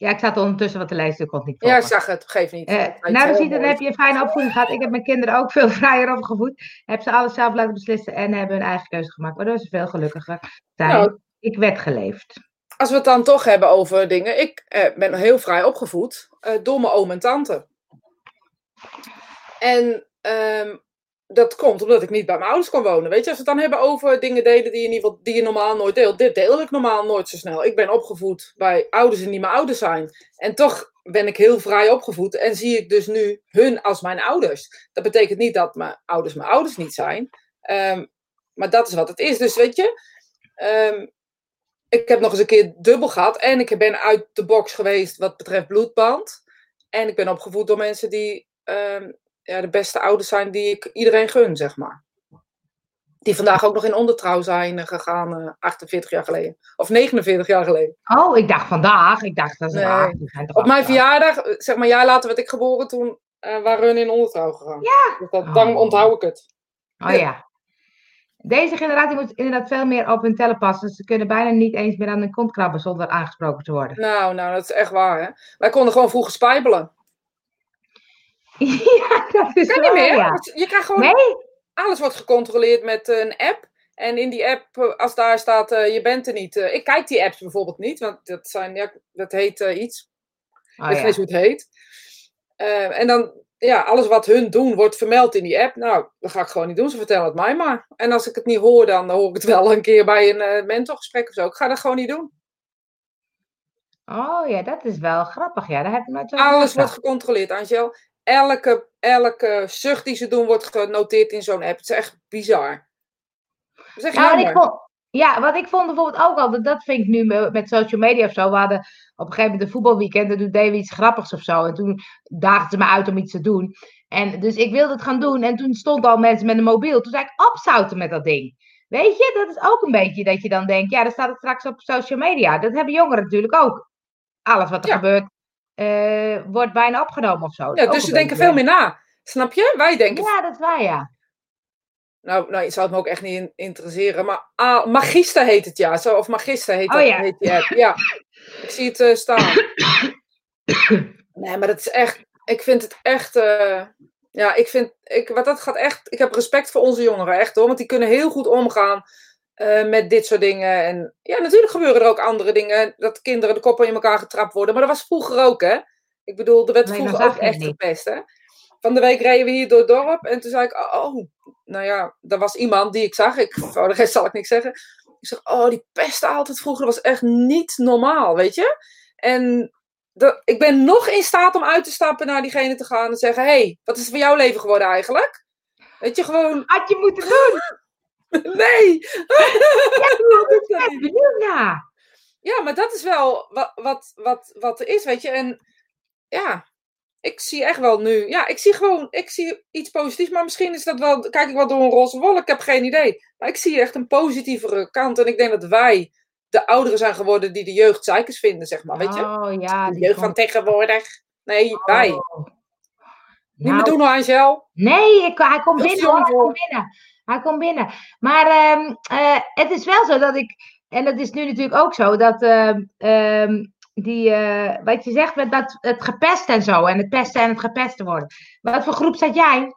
Ja, ik zat ondertussen wat te lezen, ik kon niet volgen. Ja, ik zag het, geef niet. Uh, nou, dan, ziet, dan heb je een fijne opvoeding gehad. Ik heb mijn kinderen ook veel vrijer opgevoed. Heb ze alles zelf laten beslissen en hebben hun eigen keuze gemaakt. Waardoor ze veel gelukkiger zijn. Nou, ik werd geleefd. Als we het dan toch hebben over dingen. Ik eh, ben heel vrij opgevoed uh, door mijn oom en tante. En um, dat komt omdat ik niet bij mijn ouders kon wonen. Weet je, als we het dan hebben over dingen delen die je, geval, die je normaal nooit deelt. Dit deel ik normaal nooit zo snel. Ik ben opgevoed bij ouders die niet mijn ouders zijn. En toch ben ik heel vrij opgevoed en zie ik dus nu hun als mijn ouders. Dat betekent niet dat mijn ouders mijn ouders niet zijn. Um, maar dat is wat het is. Dus weet je, um, ik heb nog eens een keer dubbel gehad. En ik ben uit de box geweest wat betreft bloedband. En ik ben opgevoed door mensen die um, ja, de beste ouders zijn die ik iedereen gun, zeg maar. Die vandaag ook nog in ondertrouw zijn gegaan, uh, 48 jaar geleden. Of 49 jaar geleden. Oh, ik dacht vandaag. Ik dacht dat ze nee. Op mijn verjaardag, zeg maar jaar later werd ik geboren, toen uh, waren hun in ondertrouw gegaan. Ja. Dus dat, dan oh. onthoud ik het. Oh ja. Deze generatie moet inderdaad veel meer op hun tellen passen. Ze kunnen bijna niet eens meer aan hun kont krabben zonder aangesproken te worden. Nou, nou, dat is echt waar, hè. Wij konden gewoon vroeger spijbelen. Ja, dat is kan wel, niet meer. ja. Je krijgt gewoon... Nee? Alles wordt gecontroleerd met een app. En in die app, als daar staat, uh, je bent er niet. Uh, ik kijk die apps bijvoorbeeld niet, want dat, zijn, ja, dat heet uh, iets. Oh, ik weet niet hoe het heet. en dan, ja, alles wat hun doen wordt vermeld in die app. Nou, dat ga ik gewoon niet doen. Ze vertellen het mij maar. En als ik het niet hoor, dan hoor ik het wel een keer bij een mentorgesprek of zo. Ik ga dat gewoon niet doen. Oh ja, dat is wel grappig. Ja, daar heb ik Alles wordt gecontroleerd, Angel. Elke, elke zucht die ze doen wordt genoteerd in zo'n app. Het is echt bizar. Dat is echt nou, jammer. ik vond, ja, wat ik vond bijvoorbeeld ook al, dat, vind ik nu met social media of zo. We hadden op een gegeven moment een voetbalweekend en toen deden we iets grappigs of zo. En toen daagden ze me uit om iets te doen. En dus ik wilde het gaan doen en toen stond al mensen met een mobiel. Toen zei ik, opzouten met dat ding. Weet je, dat is ook een beetje dat je dan denkt, ja, dan staat het straks op social media. Dat hebben jongeren natuurlijk ook. Alles wat er Ja. gebeurt, eh, wordt bijna opgenomen of zo. Ja, dus ze denken veel meer na. Snap je? Wij denken. Ja, dat waar, ja. Nou, nou, je zou het me ook echt niet in- interesseren. Maar ah, Magister heet het ja. Zo, of Magister heet, Oh, dat, ja. heet die app. Ja, ik zie het eh, staan. Nee, maar dat is echt. Ik vind het echt. eh, ja, ik vind. Ik, wat dat gaat echt. Ik heb respect voor onze jongeren, echt hoor. Want die kunnen heel goed omgaan eh, met dit soort dingen. En ja, natuurlijk gebeuren er ook andere dingen. Dat kinderen de koppen in elkaar getrapt worden. Maar dat was vroeger ook, hè? Ik bedoel, er werd Nee, vroeger ook echt gepest, hè? Van de week reden we hier door het dorp. En toen zei ik, oh, nou ja, er was iemand die ik zag. Ik, voor de rest zal ik niks zeggen. Ik zeg, oh, die pestte altijd vroeger. Dat was echt niet normaal, weet je? En dat, ik ben nog in staat om uit te stappen naar diegene te gaan en te zeggen: hey, wat is er van jouw leven geworden eigenlijk? Weet je, gewoon, Had je moeten doen. nee! Ik dat Ik ben benieuwd naar. Ja, maar dat is wel wat, wat, wat, wat er is, weet je. En ja, ik zie echt wel nu, ja, ik zie gewoon, ik zie iets positiefs. Maar misschien is dat wel, kijk ik wel door een roze wolk, ik heb geen idee. Maar ik zie echt een positievere kant. En ik denk dat wij de ouderen zijn geworden die de jeugd zeikers vinden, zeg maar. Weet je? Oh ja. de jeugd van tegenwoordig. Nee, wij. Oh. Niet meer Nou, doen, Angel. Nee, ik, hij komt binnen. Hij komt binnen. Hij komt binnen. Maar ehm, eh, het is wel zo dat ik, en dat is nu natuurlijk ook zo, dat ehm, ehm, die, eh, wat je zegt met dat, het gepest en zo, en het pesten en het gepest worden. Wat voor groep zat jij?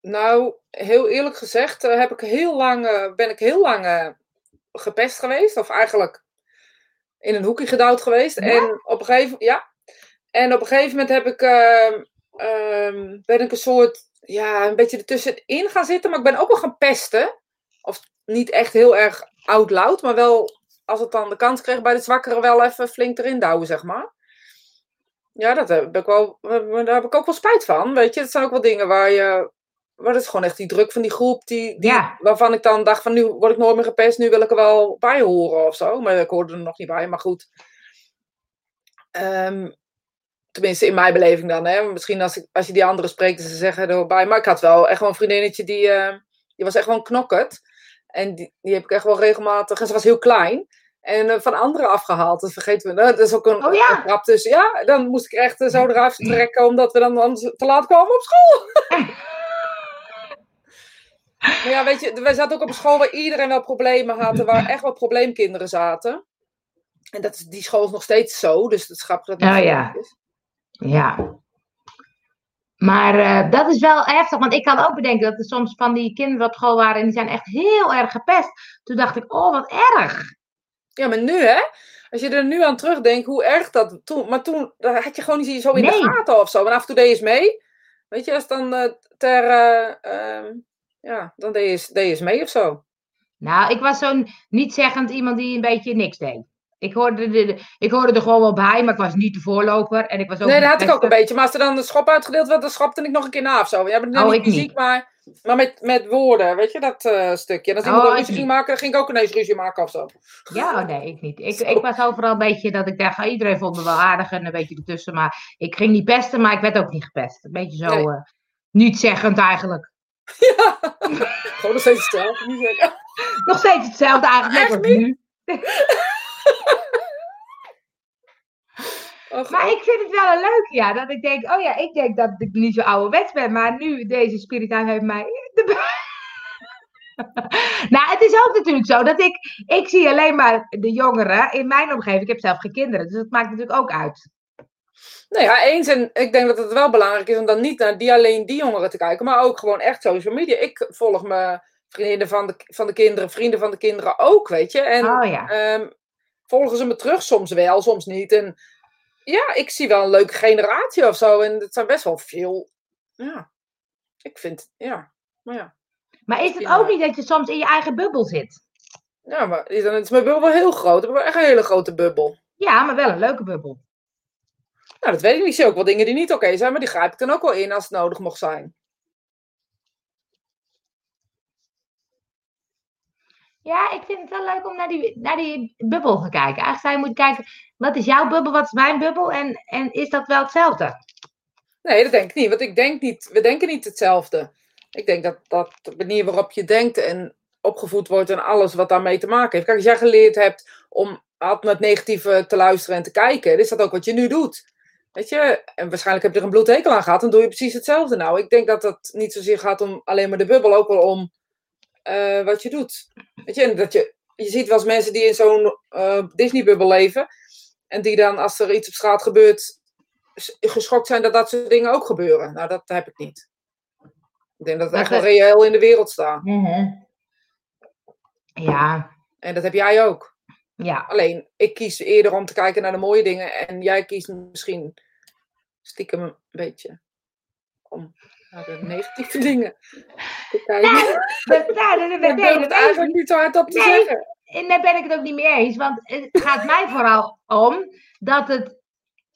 Nou, heel eerlijk gezegd eh, heb ik heel lang, ben ik heel lang gepest geweest. Of eigenlijk in een hoekje gedouwd geweest. Ja? En op een gegeven ja. En op een gegeven moment heb ik, ben ik een soort, ja, een beetje ertussenin gaan zitten. Maar ik ben ook wel gaan pesten. Of niet echt heel erg out loud, maar wel als het dan de kans kreeg bij de zwakkeren wel even flink erin douwen, zeg maar. Ja, dat heb ik wel, daar heb ik ook wel spijt van. Weet je, het zijn ook wel dingen waar je. Maar dat is gewoon echt die druk van die groep. Die, die, Ja. Waarvan ik dan dacht van nu word ik nooit meer gepest. Nu wil ik er wel bij horen of zo. Maar ik hoorde er nog niet bij. Maar goed. Ehm, tenminste in mijn beleving dan. Hè. Misschien als, ik, als je die anderen spreekt. Ze zeggen erbij. Maar ik had wel echt wel een vriendinnetje. Die, eh, die was echt wel een knokkerd. En die, die heb ik echt wel regelmatig. En ze was heel klein. En eh, van anderen afgehaald. Dat vergeten we. Dat is ook een, Oh ja. grap. Dus ja, dan moest ik echt eh, zo eruit trekken. Omdat we dan anders te laat kwamen op school. Maar ja, weet je, wij zaten ook op een school waar iedereen wel problemen had. en Waar echt wel probleemkinderen zaten. En dat is, die school is nog steeds zo. Dus het is grappig dat het Oh nog ja. is. Ja. Maar eh, dat is wel heftig, want ik kan ook bedenken dat er soms van die kinderen op school waren en die zijn echt heel erg gepest. Toen dacht ik, oh wat erg. Ja, maar nu hè. Als je er nu aan terugdenkt hoe erg dat toen. Maar toen had je gewoon niet zo in Nee. de gaten of zo. En af en toe deed je eens mee. Weet je, als dan eh, ter. eh, ehm, ja, dan deed je, eens- deed je eens mee of zo. Nou, ik was zo'n niet-zeggend iemand die een beetje niks deed. Ik hoorde, de, de- ik hoorde er gewoon wel bij, maar ik was niet de voorloper. En ik was ook Nee, dat had ik ook een beetje. Maar als er dan de schop uitgedeeld werd, dan schopte ik nog een keer na of zo. Ja, maar Oh, niet fysiek, maar, maar met, met woorden. Weet je, dat eh, stukje. En als Oh, iemand ik ruzie ging maken, dan ging ik ook ineens ruzie maken of zo. Ja, oh, nee, ik niet. Ik, Zo. ik was overal een beetje dat ik dacht, iedereen vond me wel aardig en een beetje ertussen. Maar ik ging niet pesten, maar ik werd ook niet gepest. Een beetje zo Nee. niet-zeggend eigenlijk. Ja, gewoon nog steeds hetzelfde. Niet. Nog steeds hetzelfde eigenlijk, Echt nu. Oh, Maar ik vind het wel een leuk, ja. Dat ik denk, oh ja, ik denk dat ik niet zo ouderwets ben. Maar nu, deze spiritueel heeft mij... nou, het is ook natuurlijk zo dat ik... Ik zie alleen maar de jongeren in mijn omgeving. Ik heb zelf geen kinderen, dus dat maakt natuurlijk ook uit. Nou ja, eens. En ik denk dat het wel belangrijk is om dan niet naar die, alleen die jongeren te kijken, maar ook gewoon echt social media. Ik volg mijn vriendinnen van de, van de kinderen, vrienden van de kinderen ook, weet je. En Oh ja. ehm, volgen ze me terug? Soms wel, soms niet. En ja, ik zie wel een leuke generatie of zo. En het zijn best wel veel. Ja, ik vind, ja. Maar ja. Maar is het ook niet dat je soms in je eigen bubbel zit? Ja, maar is dan, het is mijn bubbel wel heel groot. Ik heb echt een hele grote bubbel. Ja, maar wel een leuke bubbel. Nou, dat weet ik niet. Ik zie ook wel dingen die niet oké zijn, maar die grijp ik dan ook wel in als het nodig mocht zijn. Ja, ik vind het wel leuk om naar die, naar die bubbel te kijken. Eigenlijk zou je kijken, wat is jouw bubbel, wat is mijn bubbel? En, en is dat wel hetzelfde? Nee, dat denk ik niet. Want ik denk niet, we denken niet hetzelfde. Ik denk dat, dat de manier waarop je denkt en opgevoed wordt en alles wat daarmee te maken heeft. Kijk, als jij geleerd hebt om altijd het negatieve te luisteren en te kijken, is dat ook wat je nu doet. Weet je, en waarschijnlijk heb je er een bloedhekel aan gehad, dan doe je precies hetzelfde nou. Ik denk dat het niet zozeer gaat om alleen maar de bubbel, ook wel om eh, wat je doet. Weet je, en dat je, je ziet wel eens mensen die in zo'n eh, Disney-bubbel leven, en die dan, als er iets op straat gebeurt, geschokt zijn dat dat soort dingen ook gebeuren. Nou, dat heb ik niet. Ik denk dat het echt wel reëel in de wereld staat. Ja, En dat heb jij ook. ja. Alleen, ik kies eerder om te kijken naar de mooie dingen. En jij kiest misschien stiekem een beetje om naar de negatieve dingen te kijken. Dat, nou, dat, dat, ik het eigenlijk niet zo hardop te Nee. zeggen. En daar ben ik het ook niet mee eens. Want het gaat mij vooral om dat het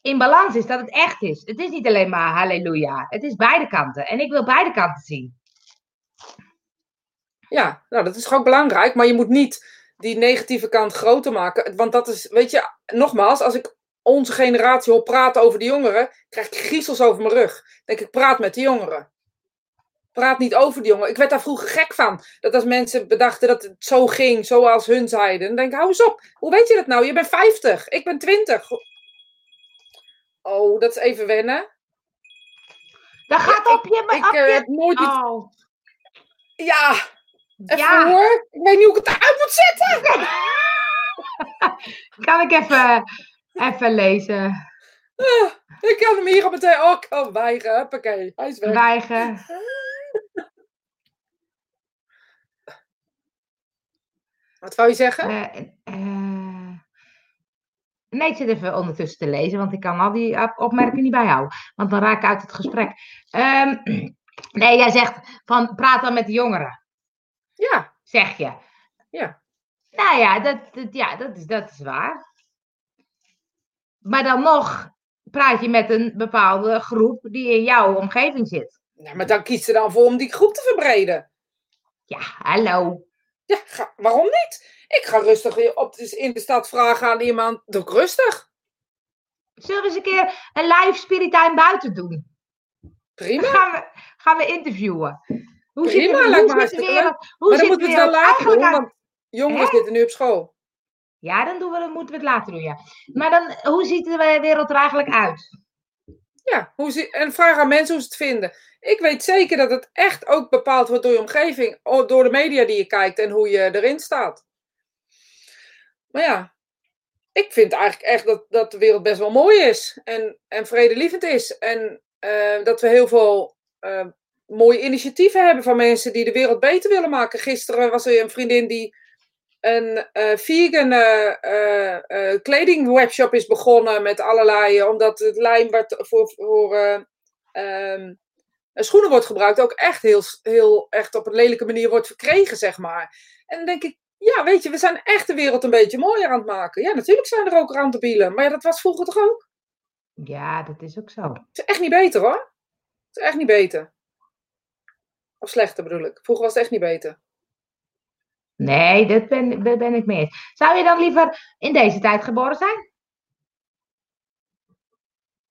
in balans is, dat het echt is. Het is niet alleen maar halleluja. Het is beide kanten. En ik wil beide kanten zien. Ja, nou, dat is gewoon belangrijk. Maar je moet niet die negatieve kant groter maken. Want dat is, weet je, nogmaals, als ik onze generatie hoor praten over de jongeren, krijg ik griezels over mijn rug. Denk ik, praat met de jongeren. praat niet over die jongen. Ik werd daar vroeger gek van. Dat als mensen bedachten dat het zo ging, zoals hun zeiden. Dan denk ik, hou eens op. Hoe weet je dat nou? Je bent 50, ik ben 20. Oh, dat is even wennen. Dat gaat op je... Ik op eh, je... heb nooit iets... Oh. Ja, even Ja. hoor. Ik weet niet hoe ik het uit moet zetten. Kan ik even, even lezen? Ah, ik kan hem hier al meteen... Oh, ik kan weigeren. Huppakee, hij is weg. Weigen. Wat wou je zeggen? Eh, eh, nee, ik zit even ondertussen te lezen, want ik kan al die op- opmerkingen niet bijhouden. Want dan raak ik uit het gesprek. Ehm, nee, jij zegt van praat dan met de jongeren, Ja, zeg je. Ja. Nou ja, dat, dat, ja dat, is, dat is waar. Maar dan nog praat je met een bepaalde groep die in jouw omgeving zit. ja, maar dan kies je dan voor om die groep te verbreden. Ja, hallo. Ja, ga- waarom niet? Ik ga rustig weer op de, in de stad vragen aan iemand. Doe ik rustig. Zullen we eens een keer een live Spirit Time buiten doen? Prima. Dan gaan we, gaan we interviewen. Hoe zit, Prima, de, lijkt hoe me zit hartstikke maar dan zit moeten we het wel eigenlijk doen, want jongeren Hè? zitten nu op school. Ja, dan, doen we, dan moeten we het later doen, ja. Maar dan, hoe ziet de wereld er eigenlijk uit? Ja, hoe ze, en vraag aan mensen hoe ze het vinden. Ik weet zeker dat het echt ook bepaald wordt door je omgeving, door de media die je kijkt en hoe je erin staat. Maar ja, ik vind eigenlijk echt dat, dat de wereld best wel mooi is en, en vredelievend is. En eh, dat we heel veel eh, mooie initiatieven hebben van mensen die de wereld beter willen maken. Gisteren was er een vriendin die een eh, vegan eh, eh, eh, kledingwebshop is begonnen met allerlei, omdat het lijm wat voor, voor ehm, schoenen wordt gebruikt ook echt heel, heel echt op een lelijke manier wordt verkregen, zeg maar. En dan denk ik, ja, weet je, we zijn echt de wereld een beetje mooier aan het maken. Ja, natuurlijk zijn er ook randdebielen, maar ja, dat was vroeger toch ook? Ja, dat is ook zo. Het is echt niet beter hoor. Het is echt niet beter. Of slechter bedoel ik. Vroeger was het echt niet beter. Nee, dat ben, daar ben ik mee eens. Zou je dan liever in deze tijd geboren zijn?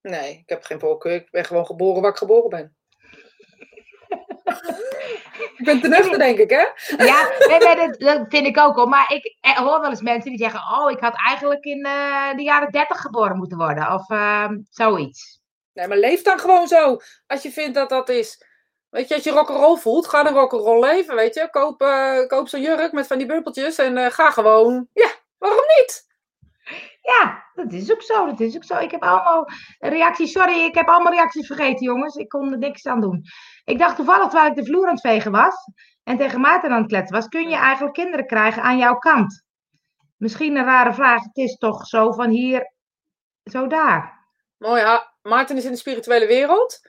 Nee, ik heb geen voorkeur. Ik ben gewoon geboren waar ik geboren ben. ik ben ten nuchter, denk ik, hè? Ja, nee, nee, dat, dat vind ik ook hoor. Maar ik eh, hoor wel eens mensen die zeggen: Oh, ik had eigenlijk in eh, de jaren 30 geboren moeten worden. Of ehm, zoiets. Nee, maar leef dan gewoon zo. Als je vindt dat dat is. Weet je, als je rock'n'roll voelt, ga dan rock'n'roll leven, weet je. Koop, eh, koop zo'n jurk met van die bumpeltjes en eh, ga gewoon. Ja, waarom niet? Ja, dat is ook zo. Dat is ook zo. Ik heb allemaal reacties. Sorry, ik heb allemaal reacties vergeten, jongens. Ik kon er niks aan doen. Ik dacht toevallig terwijl ik de vloer aan het vegen was en tegen Maarten aan het kletsen was, kun je eigenlijk kinderen krijgen aan jouw kant? Misschien een rare vraag. Het is toch zo van hier, zo daar. Mooi, ha. Maarten is in de spirituele wereld.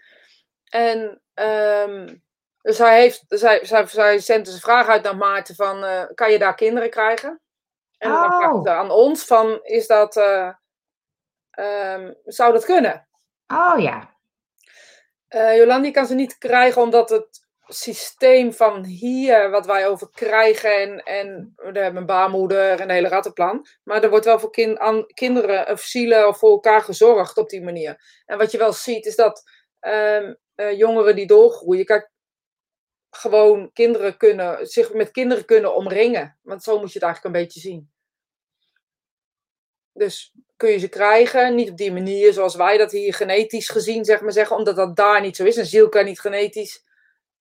En ehm, dus hij, heeft, zij, zij, zij zendt dus een vraag uit naar Maarten van, eh, kan je daar kinderen krijgen? En dan Oh. vraagt hij aan ons van, is dat, eh, ehm, zou dat kunnen? Oh ja. Eh Jolandi kan ze niet krijgen omdat het systeem van hier, wat wij over krijgen, en, en we hebben een baarmoeder en een hele rattenplan. Maar er wordt wel voor kin- aan kinderen of zielen of voor elkaar gezorgd op die manier. En wat je wel ziet is dat ehm, eh, jongeren die doorgroeien, kijk, gewoon kinderen kunnen, zich met kinderen kunnen omringen. Want zo moet je het eigenlijk een beetje zien. Dus kun je ze krijgen, niet op die manier zoals wij dat hier genetisch gezien, zeg maar zeggen, omdat dat daar niet zo is. Een ziel kan niet genetisch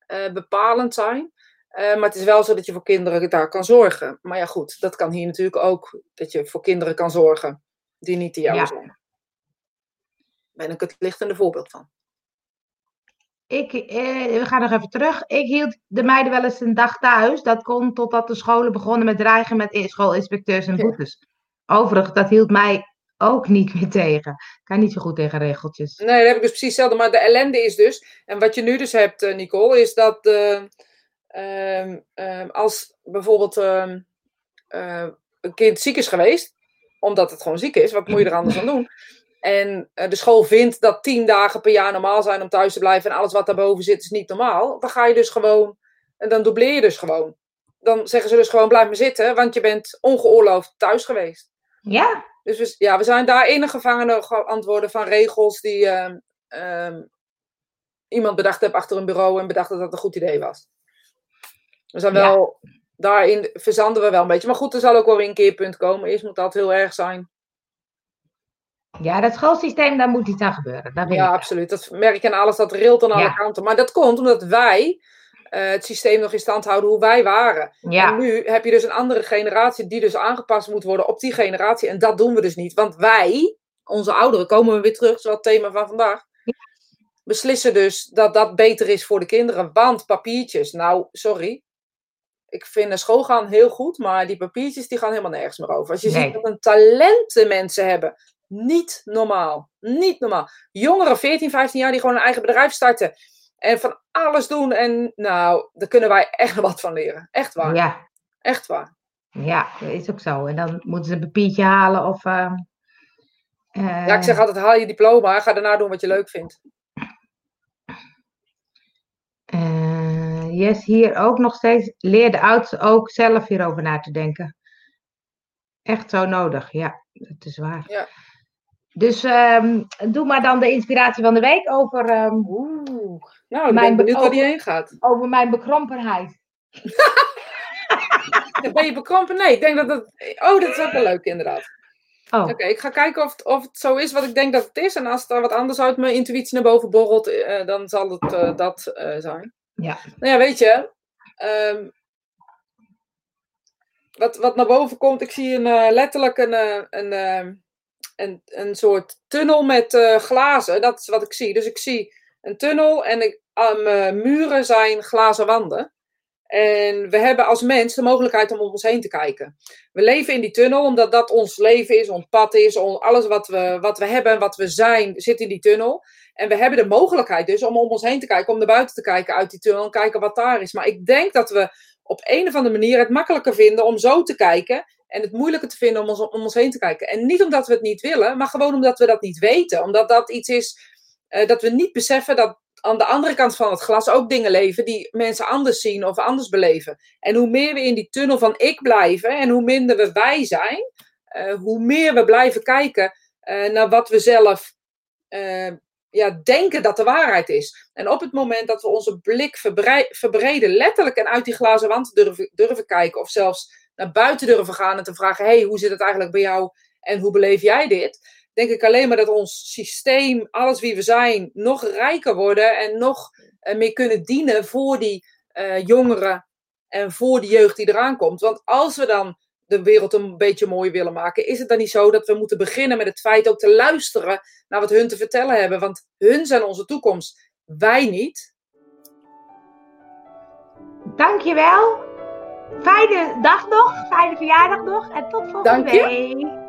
eh, bepalend zijn. Eh, maar het is wel zo dat je voor kinderen daar kan zorgen. Maar ja, goed, dat kan hier natuurlijk ook, dat je voor kinderen kan zorgen die niet de jouwe Ja. zijn. Ben ik het lichtende voorbeeld van. Ik, eh, we gaan nog even terug. Ik hield de meiden wel eens een dag thuis. Dat kon totdat de scholen begonnen met dreigen met in- schoolinspecteurs en Ja. boetes. Overigens, dat hield mij ook niet meer tegen. Ik kan niet zo goed tegen regeltjes. Nee, dat heb ik dus precies hetzelfde. Maar de ellende is dus, en wat je nu dus hebt, eh, Nicole, is dat eh, ehm, ehm, als bijvoorbeeld ehm, eh, een kind ziek is geweest, omdat het gewoon ziek is, wat moet je er anders aan doen? En eh, de school vindt dat tien dagen per jaar normaal zijn om thuis te blijven en alles wat daarboven zit is niet normaal, dan ga je dus gewoon, en dan dubleer je dus gewoon. Dan zeggen ze dus gewoon blijf maar zitten, want je bent ongeoorloofd thuis geweest. Ja, Dus we, ja, we zijn daarin een gevangene ge- antwoorden van regels die, ehm, ehm, iemand bedacht heb achter een bureau en bedacht dat dat een goed idee was. We zijn wel, daarin verzanden we wel een beetje. Maar goed, er zal ook wel weer een keerpunt komen. Eerst moet dat heel erg zijn. Ja, dat schoolsysteem, daar moet iets aan gebeuren. Daar ja, absoluut. Dat merk ik aan alles, dat rilt aan alle kanten. Maar dat komt omdat wij uh, het systeem nog in stand houden hoe wij waren. Ja. En nu heb je dus een andere generatie die dus aangepast moet worden op die generatie. En dat doen we dus niet. Want wij, onze ouderen, komen we weer terug, zoals het thema van vandaag. Beslissen dus dat dat beter is voor de kinderen. Want papiertjes, nou, sorry. Ik vind school gaan heel goed, maar die papiertjes die gaan helemaal nergens meer over. Als je ziet dat een talenten mensen hebben, niet normaal. Niet normaal. Jongeren, 14, 15 jaar, die gewoon een eigen bedrijf starten. En van alles doen. En nou, daar kunnen wij echt wat van leren. Echt waar. Ja. Echt waar. Ja, dat is ook zo. En dan moeten ze een papiertje halen of... Uh, ja, ik zeg altijd, haal je diploma. Ga daarna doen wat je leuk vindt. Uh, yes, hier ook nog steeds. Leer de oudsten ook zelf hierover na te denken. Echt zo nodig, ja. Dat is waar. Ja. Dus um, doe maar dan de inspiratie van de week over. Um, Oeh, nou, ik ben benieuwd waar die heen gaat. Over mijn bekrompenheid. ben je bekrompen? Nee, ik denk dat dat. Oh, dat is ook wel leuk, inderdaad. Oh. Oké, ik ga kijken of het, of het zo is wat ik denk dat het is. En als er wat anders uit mijn intuïtie naar boven borrelt, uh, dan zal het uh, dat uh, zijn. Ja. Nou ja, weet je. Um, wat, wat naar boven komt, ik zie een, letterlijk een, een, een, een soort tunnel met uh, glazen. Dat is wat ik zie. Dus ik zie een tunnel en ik, muren zijn glazen wanden. En we hebben als mens de mogelijkheid om om ons heen te kijken. We leven in die tunnel omdat dat ons leven is, ons pad is, alles wat we, wat we hebben en wat we zijn zit in die tunnel. En we hebben de mogelijkheid dus om om ons heen te kijken, om naar buiten te kijken uit die tunnel en kijken wat daar is. Maar ik denk dat we op een of andere manier het makkelijker vinden om zo te kijken en het moeilijker te vinden om ons, om ons heen te kijken. En niet omdat we het niet willen, maar gewoon omdat we dat niet weten. Omdat dat iets is uh, dat we niet beseffen dat aan de andere kant van het glas ook dingen leven die mensen anders zien of anders beleven. En hoe meer we in die tunnel van ik blijven en hoe minder we wij zijn, uh, hoe meer we blijven kijken uh, naar wat we zelf ja, denken dat de waarheid is. En op het moment dat we onze blik verbreden, letterlijk en uit die glazen wand durven, durven kijken, of zelfs naar buiten durven gaan en te vragen: hey, hoe zit het eigenlijk bij jou en hoe beleef jij dit? Denk ik alleen maar dat ons systeem, alles wie we zijn, nog rijker worden en nog uh, meer kunnen dienen voor die uh, jongeren en voor de jeugd die eraan komt. Want als we dan de wereld een beetje mooi willen maken, is het dan niet zo dat we moeten beginnen met het feit ook te luisteren naar wat hun te vertellen hebben? Want hun zijn onze toekomst, wij niet. Dankjewel. Fijne dag nog, fijne verjaardag nog en tot volgende week.